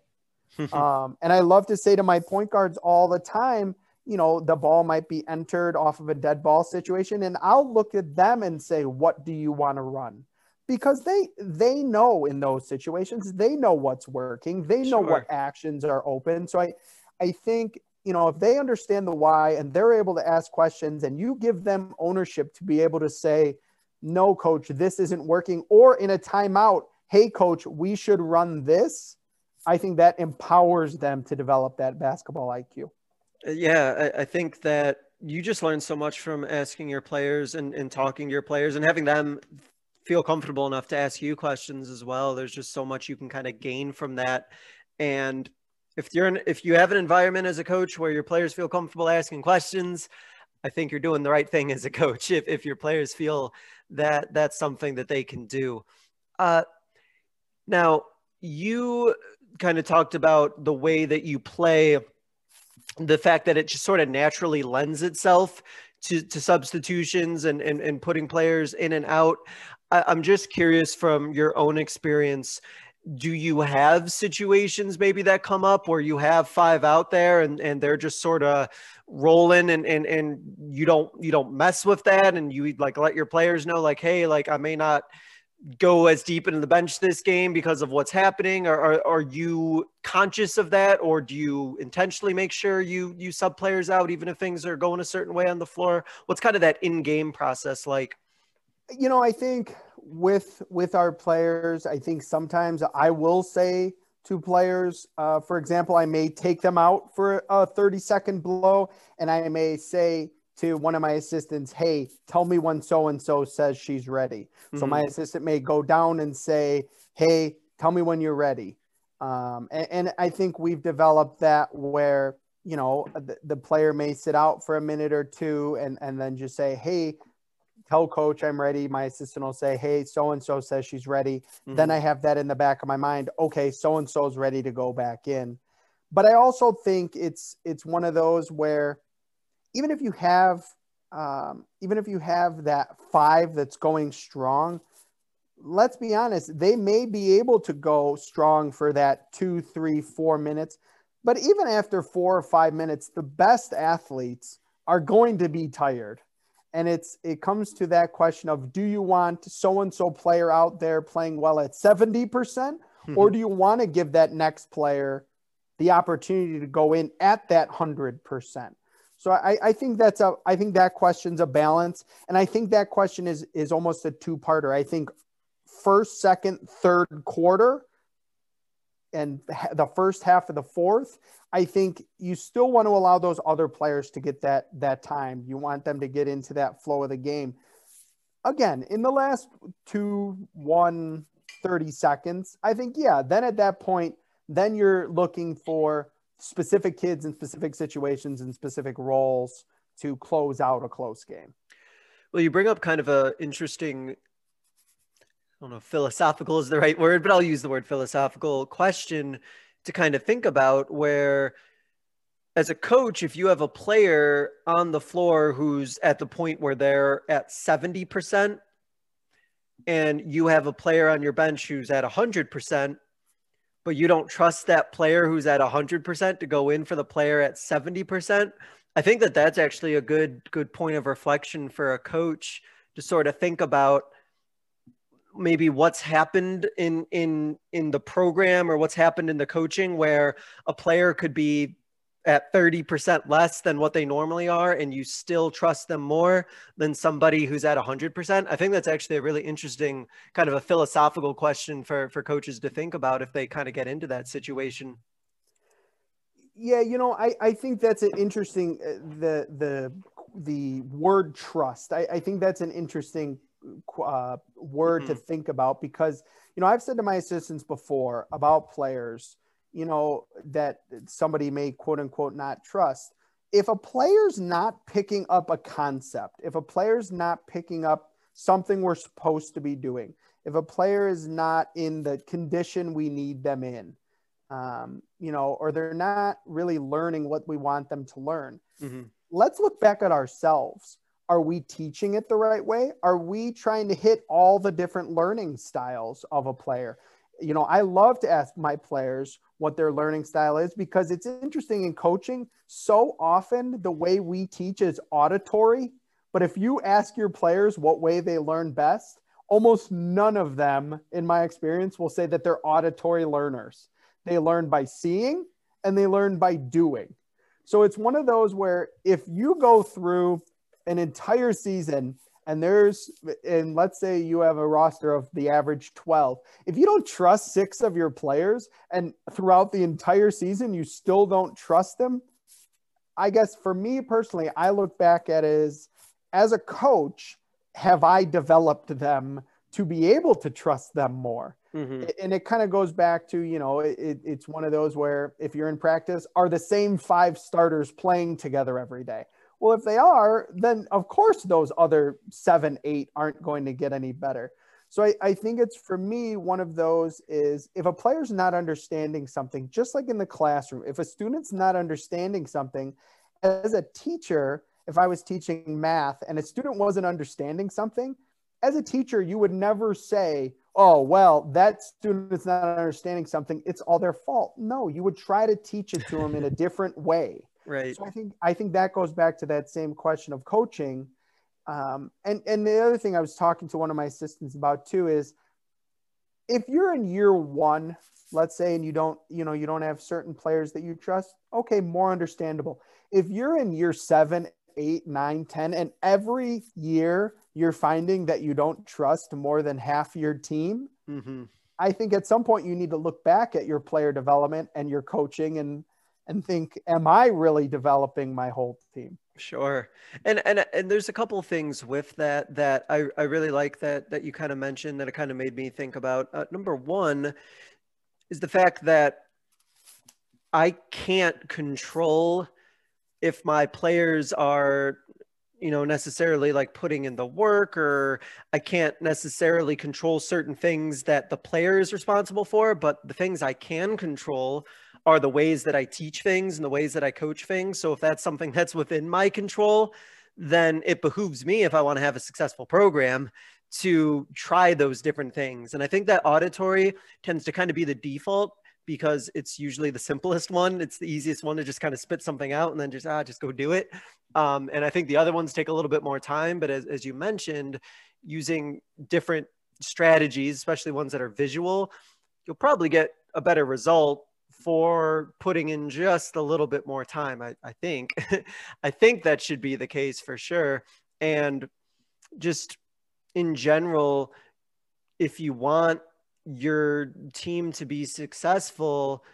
um, and I love to say to my point guards all the time, you know, the ball might be entered off of a dead ball situation. And I'll look at them and say, what do you want to run? because they they know in those situations they know what's working they know Sure. what actions are open so i i think you know if they understand the why and they're able to ask questions and you give them ownership to be able to say no coach this isn't working or in a timeout hey coach we should run this i think that empowers them to develop that basketball iq Yeah, I, I think that you just learn so much from asking your players and, and talking to your players and having them feel comfortable enough to ask you questions as well. There's just so much you can kind of gain from that. And if you're in, if you have an environment as a coach where your players feel comfortable asking questions, I think you're doing the right thing as a coach. If, if your players feel that that's something that they can do. Uh, now, you kind of talked about the way that you play the fact that it just sort of naturally lends itself to, to substitutions and, and, and putting players in and out. I, I'm just curious from your own experience, do you have situations maybe that come up where you have five out there and, and they're just sort of rolling and, and, and you don't, you don't mess with that and you like let your players know like, Hey, like I may not go as deep into the bench this game because of what's happening? Or are, are you conscious of that or do you intentionally make sure you you sub players out even if things are going a certain way on the floor? What's kind of that in-game process like? You know i think with with our players i think sometimes i will say to players uh, for example i may take them out for a 30 second blow and i may say to one of my assistants hey tell me when so and so says she's ready so Mhm. my assistant may go down and say hey tell me when you're ready um, and, and i think we've developed that where you know the, the player may sit out for a minute or two and and then just say hey tell coach I'm ready. My assistant will say, Hey, so and so says she's ready. Then Mhm. I have that in the back of my mind. Okay, so and so's ready to go back in. But I also think it's it's one of those where even if you have um, even if you have that five that's going strong, let's be honest, they may be able to go strong for that two, three, four minutes. But even after four or five minutes, the best athletes are going to be tired. And it's it comes to that question of do you want so and so player out there playing well at 70% or do you want to give that next player the opportunity to go in at that 100% so I, I think that's a i think that question's a balance and i think that question is is almost a two-parter i think first second third quarter and the first half of the fourth I think you still want to allow those other players to get that that time. You want them to get into that flow of the game. Again, in the last two, one, 30 seconds, I think, yeah, then at that point, then you're looking for specific kids in specific situations and specific roles to close out a close game. well you bring up kind of a interesting i don't know philosophical is the right word but i'll use the word philosophical question to kind of think about where as a coach if you have a player on the floor who's at the point where they're at 70% and you have a player on your bench who's at 100% but you don't trust that player who's at 100% to go in for the player at 70% i think that that's actually a good good point of reflection for a coach to sort of think about maybe what's happened in in in the program or what's happened in the coaching where a player could be at 30% less than what they normally are and you still trust them more than somebody who's at 100% i think that's actually a really interesting kind of a philosophical question for for coaches to think about if they kind of get into that situation Yeah, you know, I, I think that's an interesting uh, the the the word trust. I, I think that's an interesting uh, word to think about because you know I've said to my assistants before about players, you know, that somebody may quote unquote not trust. If a player's not picking up a concept, if a player's not picking up something we're supposed to be doing, if a player is not in the condition we need them in, um, you know, or they're not really learning what we want them to learn. Mm-hmm. Let's look back at ourselves. Are we teaching it the right way? Are we trying to hit all the different learning styles of a player? You know, I love to ask my players what their learning style is because it's interesting in coaching. So often the way we teach is auditory, but if you ask your players what way they learn best, almost none of them, in my experience, will say that they're auditory learners. They learn by seeing and they learn by doing. So it's one of those where if you go through an entire season and there's and let's say you have a roster of the average 12 if you don't trust six of your players and throughout the entire season you still don't trust them i guess for me personally i look back at it as as a coach have i developed them to be able to trust them more? Mm-hmm. and it kind of goes back to you know it, it's one of those where if you're in practice are the same five starters playing together every day well, if they are, then of course those other seven, eight aren't going to get any better. So I, I think it's for me, one of those is if a player's not understanding something, just like in the classroom, if a student's not understanding something, as a teacher, if I was teaching math and a student wasn't understanding something, as a teacher, you would never say, oh, well, that student is not understanding something. It's all their fault. No, you would try to teach it to them in a different way. Right. So I think I think that goes back to that same question of coaching. Um, and and the other thing I was talking to one of my assistants about too is if you're in year one, let's say, and you don't you know you don't have certain players that you trust, okay, more understandable. If you're in year seven, eight, nine, ten, and every year you're finding that you don't trust more than half your team. Mm-hmm. I think at some point you need to look back at your player development and your coaching and and think, am I really developing my whole team? Sure. And and and there's a couple things with that that I, I really like that that you kind of mentioned that it kind of made me think about. Uh, number one is the fact that I can't control if my players are you know necessarily like putting in the work or i can't necessarily control certain things that the player is responsible for but the things i can control are the ways that I teach things and the ways that I coach things. So if that's something that's within my control, then it behooves me if I want to have a successful program to try those different things. And I think that auditory tends to kind of be the default because it's usually the simplest one. It's the easiest one to just kind of spit something out and then just, ah, just go do it. Um, and I think the other ones take a little bit more time. But as, as you mentioned, using different strategies, especially ones that are visual, you'll probably get a better result for putting in just a little bit more time. I, I think, I think that should be the case for sure. And just in general, if you want your team to be successful,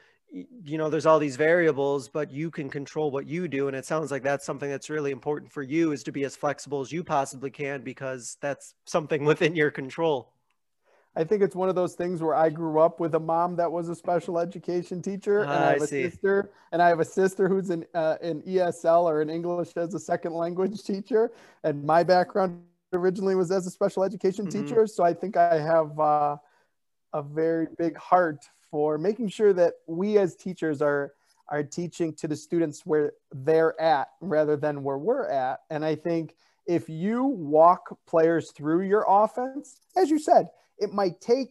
you know, there's all these variables, but you can control what you do. And it sounds like that's something that's really important for you is to be as flexible as you possibly can because that's something within your control. I think it's one of those things where I grew up with a mom that was a special education teacher, and I have a sister, and I have a sister who's an uh, an ESL or an English as a second language teacher, and my background originally was as a special education mm-hmm. teacher, so I think I have uh, a very big heart for making sure that we as teachers are are teaching to the students where they're at rather than where we're at, and I think if you walk players through your offense, as you said it might take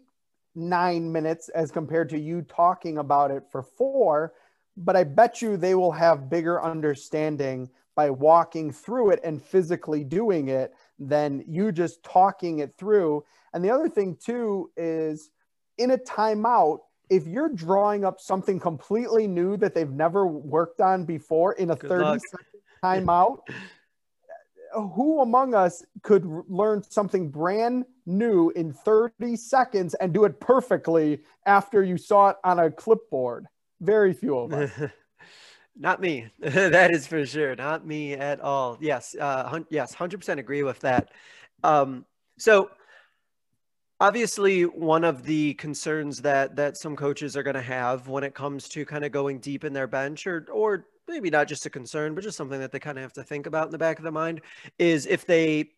nine minutes as compared to you talking about it for four, but I bet you they will have bigger understanding by walking through it and physically doing it than you just talking it through. And the other thing, too, is in a timeout, if you're drawing up something completely new that they've never worked on before in a Good 30 luck. second timeout, who among us could learn something brand new in 30 seconds and do it perfectly after you saw it on a clipboard? Very few of us. Not me. that is for sure. Not me at all. Yes. Uh, hun- yes. 100% agree with that. Um, so, obviously one of the concerns that that some coaches are going to have when it comes to kind of going deep in their bench or or maybe not just a concern, but just something that they kind of have to think about in the back of their mind is if they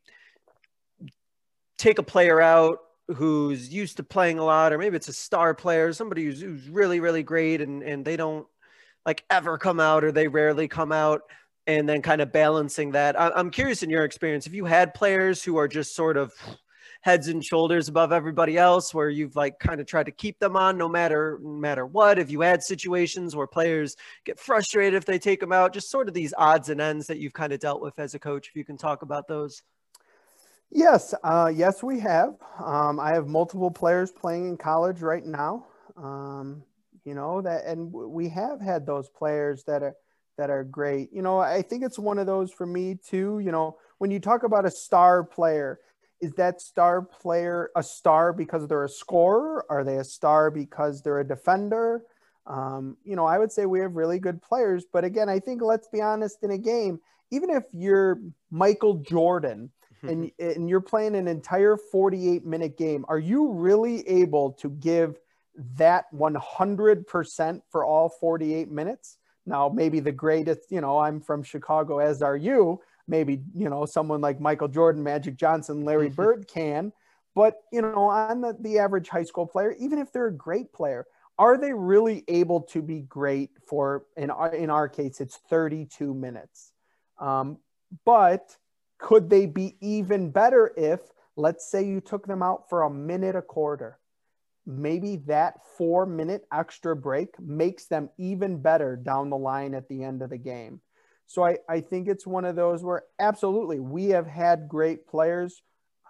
take a player out who's used to playing a lot, or maybe it's a star player, somebody who's, who's really, really great and, and they don't like ever come out or they rarely come out and then kind of balancing that. I'm curious in your experience, if you had players who are just sort of heads and shoulders above everybody else where you've like kind of tried to keep them on no matter no matter what if you add situations where players get frustrated if they take them out just sort of these odds and ends that you've kind of dealt with as a coach if you can talk about those Yes, uh, yes, we have. Um, I have multiple players playing in college right now. Um, you know that, and we have had those players that are that are great. You know, I think it's one of those for me too. You know, when you talk about a star player, is that star player a star because they're a scorer? Are they a star because they're a defender? Um, you know, I would say we have really good players, but again, I think let's be honest in a game, even if you're Michael Jordan and, and you're playing an entire 48 minute game, are you really able to give that 100% for all 48 minutes? Now, maybe the greatest, you know, I'm from Chicago, as are you. Maybe, you know, someone like Michael Jordan, Magic Johnson, Larry Bird can. But, you know, on the, the average high school player, even if they're a great player, are they really able to be great for, in our, in our case, it's 32 minutes. Um, but could they be even better if, let's say, you took them out for a minute a quarter? maybe that four minute extra break makes them even better down the line at the end of the game. So I, I think it's one of those where absolutely we have had great players.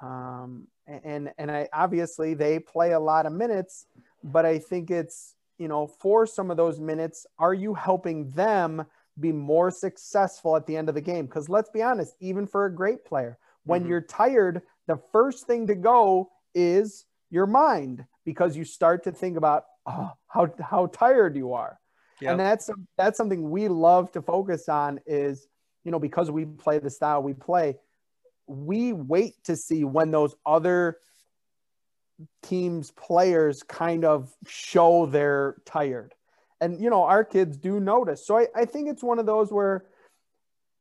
Um, and and I obviously they play a lot of minutes, but I think it's you know for some of those minutes, are you helping them be more successful at the end of the game? Because let's be honest, even for a great player, when mm-hmm. you're tired, the first thing to go is your mind because you start to think about oh, how how tired you are. Yep. And that's that's something we love to focus on is, you know, because we play the style we play, we wait to see when those other teams players kind of show they're tired. And you know, our kids do notice. So I, I think it's one of those where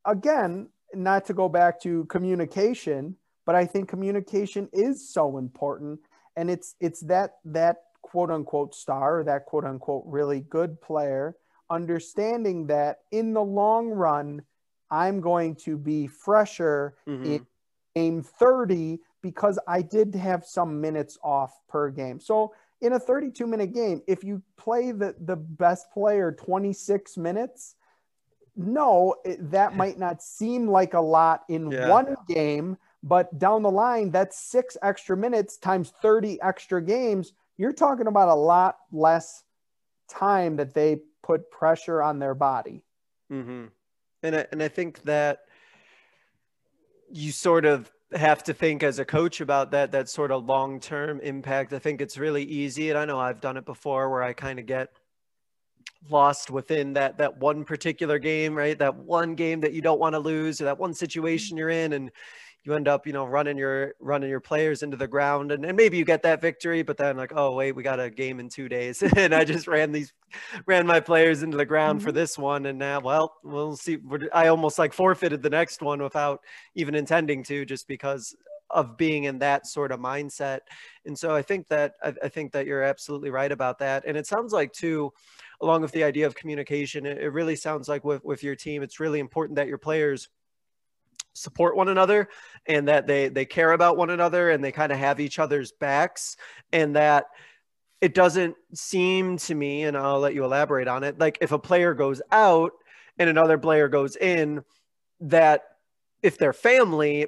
again, not to go back to communication, but I think communication is so important and it's it's that that quote unquote star or that quote unquote really good player understanding that in the long run i'm going to be fresher mm-hmm. in game 30 because i did have some minutes off per game so in a 32 minute game if you play the the best player 26 minutes no it, that might not seem like a lot in yeah. one game but down the line, that's six extra minutes times 30 extra games. You're talking about a lot less time that they put pressure on their body. Mm-hmm. And, I, and I think that you sort of have to think as a coach about that that sort of long-term impact i think it's really easy and i know i've done it before where i kind of get lost within that that one particular game right that one game that you don't want to lose or that one situation you're in and you end up, you know, running your running your players into the ground, and, and maybe you get that victory, but then like, oh wait, we got a game in two days, and I just ran these ran my players into the ground mm-hmm. for this one, and now, well, we'll see. I almost like forfeited the next one without even intending to, just because of being in that sort of mindset. And so I think that I, I think that you're absolutely right about that. And it sounds like too, along with the idea of communication, it, it really sounds like with with your team, it's really important that your players support one another and that they they care about one another and they kind of have each other's backs and that it doesn't seem to me and I'll let you elaborate on it like if a player goes out and another player goes in that if they're family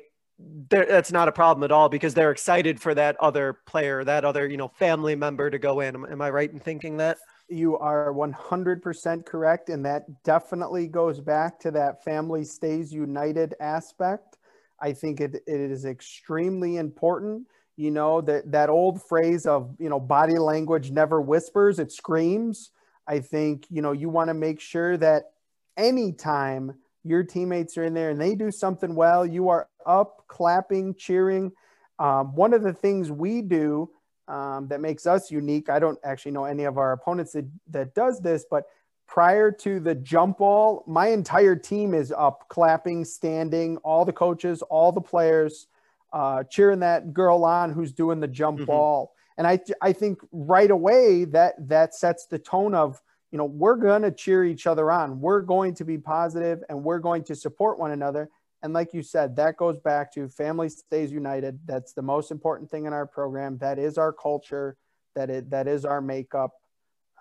that's not a problem at all because they're excited for that other player that other you know family member to go in. Am, am i right in thinking that you are 100% correct. And that definitely goes back to that family stays united aspect. I think it, it is extremely important. You know, that, that old phrase of, you know, body language never whispers, it screams. I think, you know, you want to make sure that anytime your teammates are in there and they do something well, you are up, clapping, cheering. Um, one of the things we do um, that makes us unique. I don't actually know any of our opponents that, that does this, but prior to the jump ball, my entire team is up, clapping, standing, all the coaches, all the players, uh, cheering that girl on who's doing the jump mm-hmm. ball. And I, I think right away that that sets the tone of, you know, we're going to cheer each other on. We're going to be positive and we're going to support one another. And like you said, that goes back to family stays united. That's the most important thing in our program. That is our culture. That it that is our makeup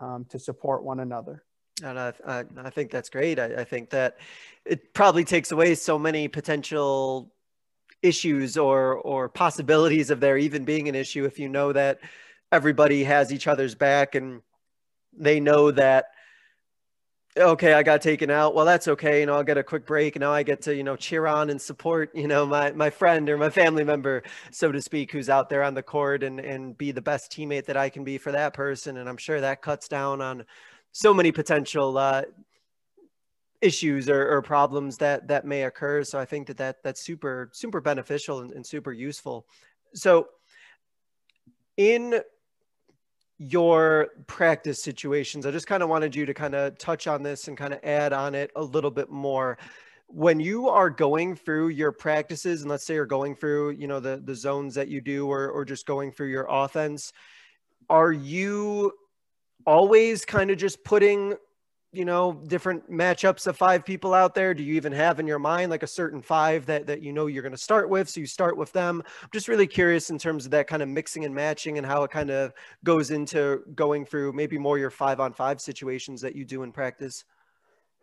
um, to support one another. And I, I, I think that's great. I, I think that it probably takes away so many potential issues or or possibilities of there even being an issue if you know that everybody has each other's back and they know that okay, I got taken out. Well, that's okay. You know, I'll get a quick break. Now I get to, you know, cheer on and support, you know, my, my friend or my family member, so to speak, who's out there on the court and, and be the best teammate that I can be for that person. And I'm sure that cuts down on so many potential uh, issues or, or problems that, that may occur. So I think that, that that's super, super beneficial and, and super useful. So in your practice situations. I just kind of wanted you to kind of touch on this and kind of add on it a little bit more. When you are going through your practices, and let's say you're going through, you know, the the zones that you do, or or just going through your offense, are you always kind of just putting you know different matchups of five people out there? Do you even have in your mind like a certain five that that you know you're going to start with? So you start with them. I'm just really curious in terms of that kind of mixing and matching and how it kind of goes into going through maybe more your five on five situations that you do in practice.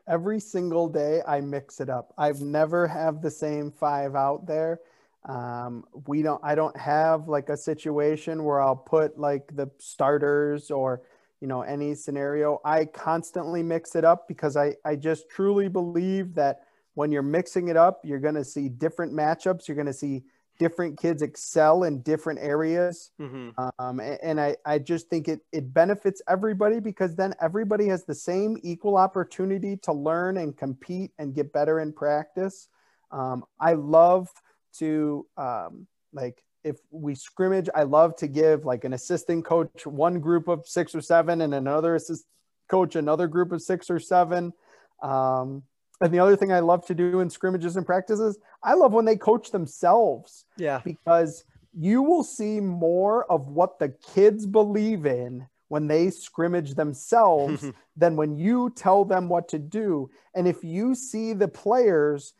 Every single day i mix it up. I've never have the same five out there. Um, we don't i don't have like a situation where i'll put like the starters or you know any scenario i constantly mix it up because i i just truly believe that when you're mixing it up you're going to see different matchups you're going to see different kids excel in different areas mm-hmm. um, and, and I, I just think it, it benefits everybody because then everybody has the same equal opportunity to learn and compete and get better in practice um, i love to um, like if we scrimmage, I love to give like an assistant coach one group of six or seven and another assist coach another group of six or seven. Um, and the other thing I love to do in scrimmages and practices, I love when they coach themselves. Yeah. Because you will see more of what the kids believe in when they scrimmage themselves than when you tell them what to do. And if you see the players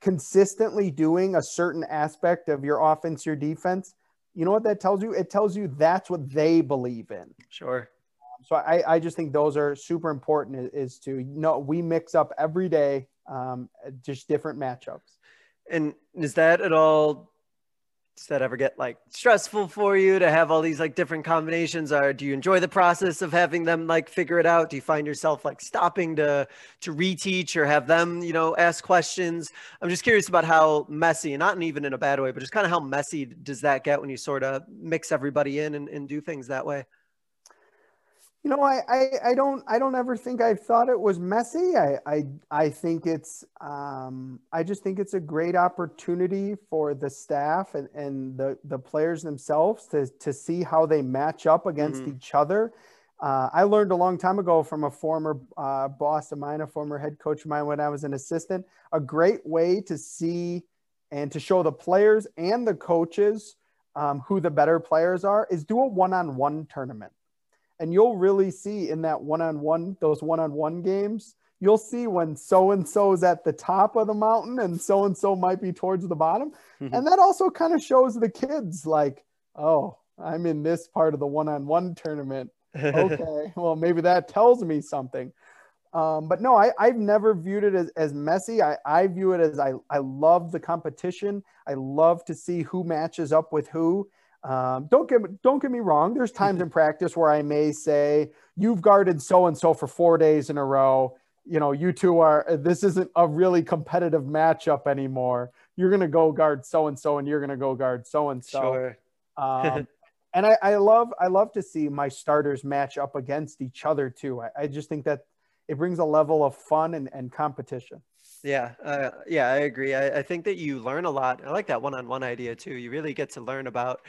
consistently doing a certain aspect of your offense, your defense, you know what that tells you? It tells you that's what they believe in. Sure. So I, I just think those are super important is to know we mix up every day, um, just different matchups. And is that at all does that ever get like stressful for you to have all these like different combinations? Or do you enjoy the process of having them like figure it out? Do you find yourself like stopping to to reteach or have them you know ask questions? I'm just curious about how messy and not even in a bad way but just kind of how messy does that get when you sort of mix everybody in and, and do things that way you know, I, I, I don't I don't ever think I thought it was messy. I I, I think it's um, I just think it's a great opportunity for the staff and, and the, the players themselves to to see how they match up against mm-hmm. each other. Uh, I learned a long time ago from a former uh, boss of mine, a former head coach of mine when I was an assistant, a great way to see and to show the players and the coaches um, who the better players are is do a one-on-one tournament and you'll really see in that one-on-one those one-on-one games you'll see when so and so is at the top of the mountain and so and so might be towards the bottom. Mm-hmm. and that also kind of shows the kids like oh i'm in this part of the one-on-one tournament. Okay well maybe that tells me something. Um, but no I, i've never viewed it as, as messy. I, I view it as I, I love the competition. I love to see who matches up with who um, don't get don't get me wrong. There's times in practice where I may say, "You've guarded so and so for four days in a row. You know, you two are. This isn't a really competitive matchup anymore. You're gonna go guard so and so, and you're gonna go guard so and so." And I, I love I love to see my starters match up against each other too. I, I just think that it brings a level of fun and, and competition. Yeah, uh, yeah, I agree. I, I think that you learn a lot. I like that one-on-one idea too. You really get to learn about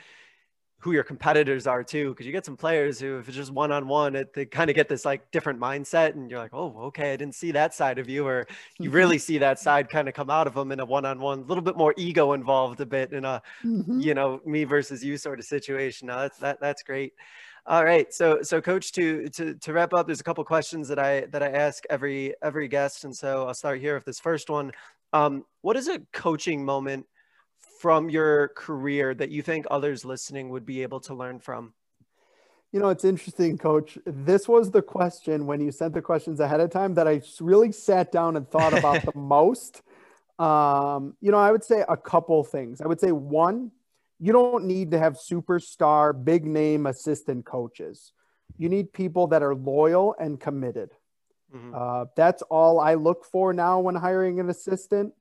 who your competitors are too because you get some players who if it's just one-on-one it, they kind of get this like different mindset and you're like oh okay i didn't see that side of you or you mm-hmm. really see that side kind of come out of them in a one-on-one a little bit more ego involved a bit in a mm-hmm. you know me versus you sort of situation now that's that, that's great all right so so coach to to to wrap up there's a couple questions that i that i ask every every guest and so i'll start here with this first one um what is a coaching moment from your career that you think others listening would be able to learn from? You know, it's interesting, coach. This was the question when you sent the questions ahead of time that I really sat down and thought about the most. Um, you know, I would say a couple things. I would say one, you don't need to have superstar, big name assistant coaches. You need people that are loyal and committed. Mm-hmm. Uh, that's all I look for now when hiring an assistant.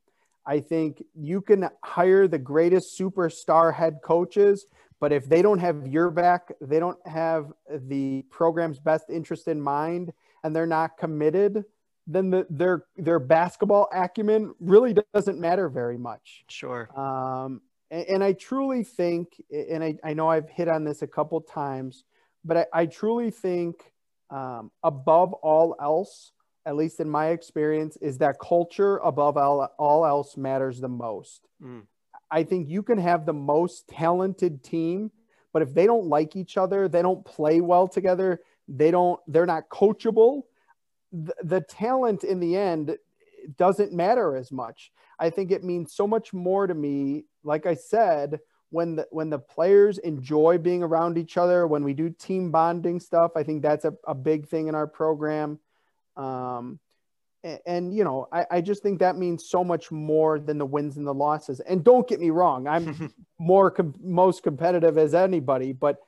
I think you can hire the greatest superstar head coaches, but if they don't have your back, they don't have the program's best interest in mind, and they're not committed, then the, their their basketball acumen really doesn't matter very much. Sure. Um, and, and, I truly think, and I, I know I've hit on this a couple times, but I, I truly think um, above all else, at least in my experience, is that culture above all, all else matters the most. Mm. I think you can have the most talented team, but if they don't like each other, they don't play well together, they don't, they're not coachable. The, the talent in the end doesn't matter as much. I think it means so much more to me. Like I said, when the when the players enjoy being around each other, when we do team bonding stuff, I think that's a, a big thing in our program. Um, and, and, you know, I, I just think that means so much more than the wins and the losses. And don't get me wrong, I'm more com- most competitive as anybody, but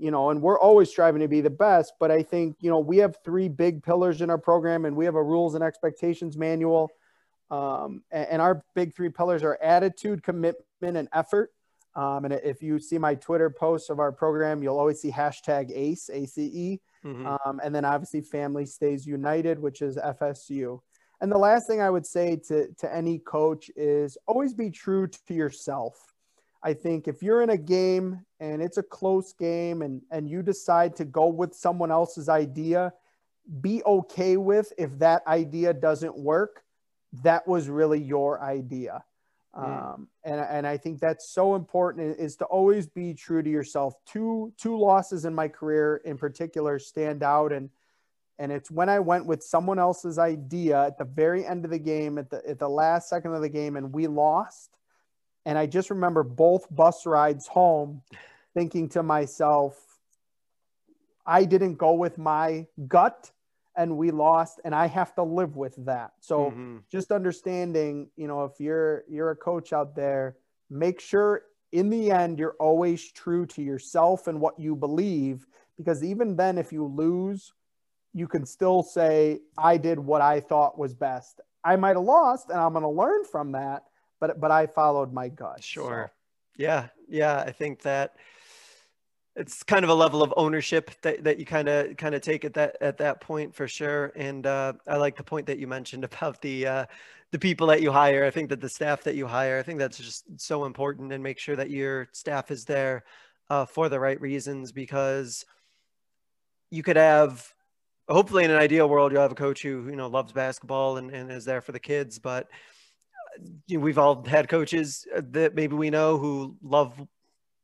you know, and we're always striving to be the best. But I think you know we have three big pillars in our program, and we have a rules and expectations manual. Um, and, and, our big three pillars are attitude, commitment, and effort. Um, and if you see my Twitter posts of our program, you'll always see hashtag ACE, ACE. Mm-hmm. Um, and then obviously Family Stays United, which is FSU. And the last thing I would say to, to any coach is always be true to yourself. I think if you're in a game and it's a close game and, and you decide to go with someone else's idea, be okay with if that idea doesn't work. That was really your idea. Um, and, and I think that's so important is to always be true to yourself. Two, two losses in my career in particular stand out. And, and it's when I went with someone else's idea at the very end of the game, at the, at the last second of the game, and we lost. And I just remember both bus rides home thinking to myself, I didn't go with my gut and we lost and i have to live with that so mm-hmm. just understanding you know if you're you're a coach out there make sure in the end you're always true to yourself and what you believe because even then if you lose you can still say i did what i thought was best i might have lost and i'm going to learn from that but but i followed my gut sure so. yeah yeah i think that it's kind of a level of ownership that, that you kind of kind of take at that at that point for sure. And uh, I like the point that you mentioned about the uh, the people that you hire. I think that the staff that you hire, I think that's just so important, and make sure that your staff is there uh, for the right reasons because you could have hopefully in an ideal world you'll have a coach who you know loves basketball and, and is there for the kids but you know, we've all had coaches that maybe we know who love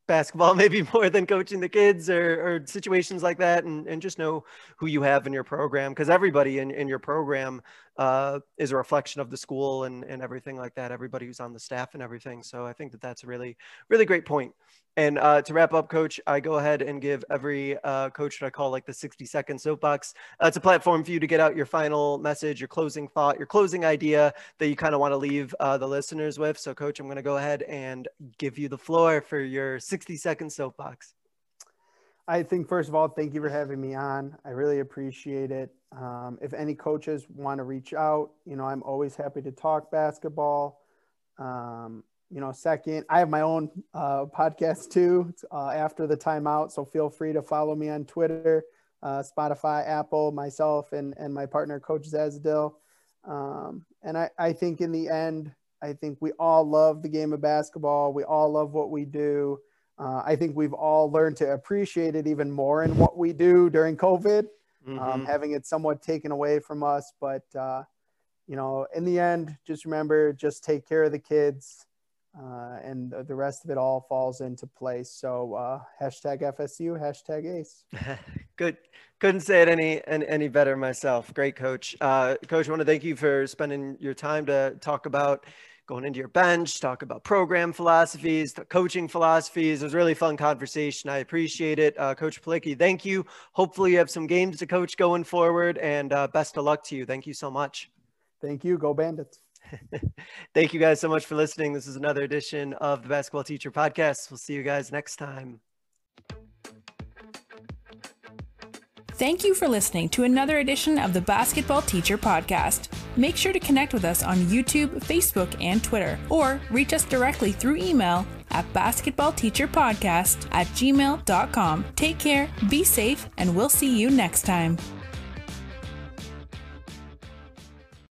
basketball maybe more than coaching the kids or, or situations like that and, and just know who you have in your program because everybody in, in your program uh, is a reflection of the school and, and everything like that everybody who's on the staff and everything so i think that that's a really really great point and uh, to wrap up, coach, I go ahead and give every uh, coach what I call like the 60 second soapbox. Uh, it's a platform for you to get out your final message, your closing thought, your closing idea that you kind of want to leave uh, the listeners with. So, coach, I'm going to go ahead and give you the floor for your 60 second soapbox. I think, first of all, thank you for having me on. I really appreciate it. Um, if any coaches want to reach out, you know, I'm always happy to talk basketball. Um, you know, second, I have my own uh, podcast too uh, after the timeout. So feel free to follow me on Twitter, uh, Spotify, Apple, myself, and, and my partner, Coach Zazdil. Um, and I, I think in the end, I think we all love the game of basketball. We all love what we do. Uh, I think we've all learned to appreciate it even more in what we do during COVID, um, mm-hmm. um, having it somewhat taken away from us. But, uh, you know, in the end, just remember, just take care of the kids uh, and the rest of it all falls into place. So uh, hashtag FSU, hashtag ACE. Good. Couldn't say it any any better myself. Great coach. Uh, coach, I want to thank you for spending your time to talk about going into your bench, talk about program philosophies, coaching philosophies. It was really fun conversation. I appreciate it. Uh, coach Palicki, thank you. Hopefully you have some games to coach going forward and uh, best of luck to you. Thank you so much. Thank you. Go Bandits. Thank you guys so much for listening. This is another edition of the Basketball Teacher Podcast. We'll see you guys next time. Thank you for listening to another edition of the Basketball Teacher Podcast. Make sure to connect with us on YouTube, Facebook, and Twitter, or reach us directly through email at basketballteacherpodcast at gmail.com. Take care, be safe, and we'll see you next time.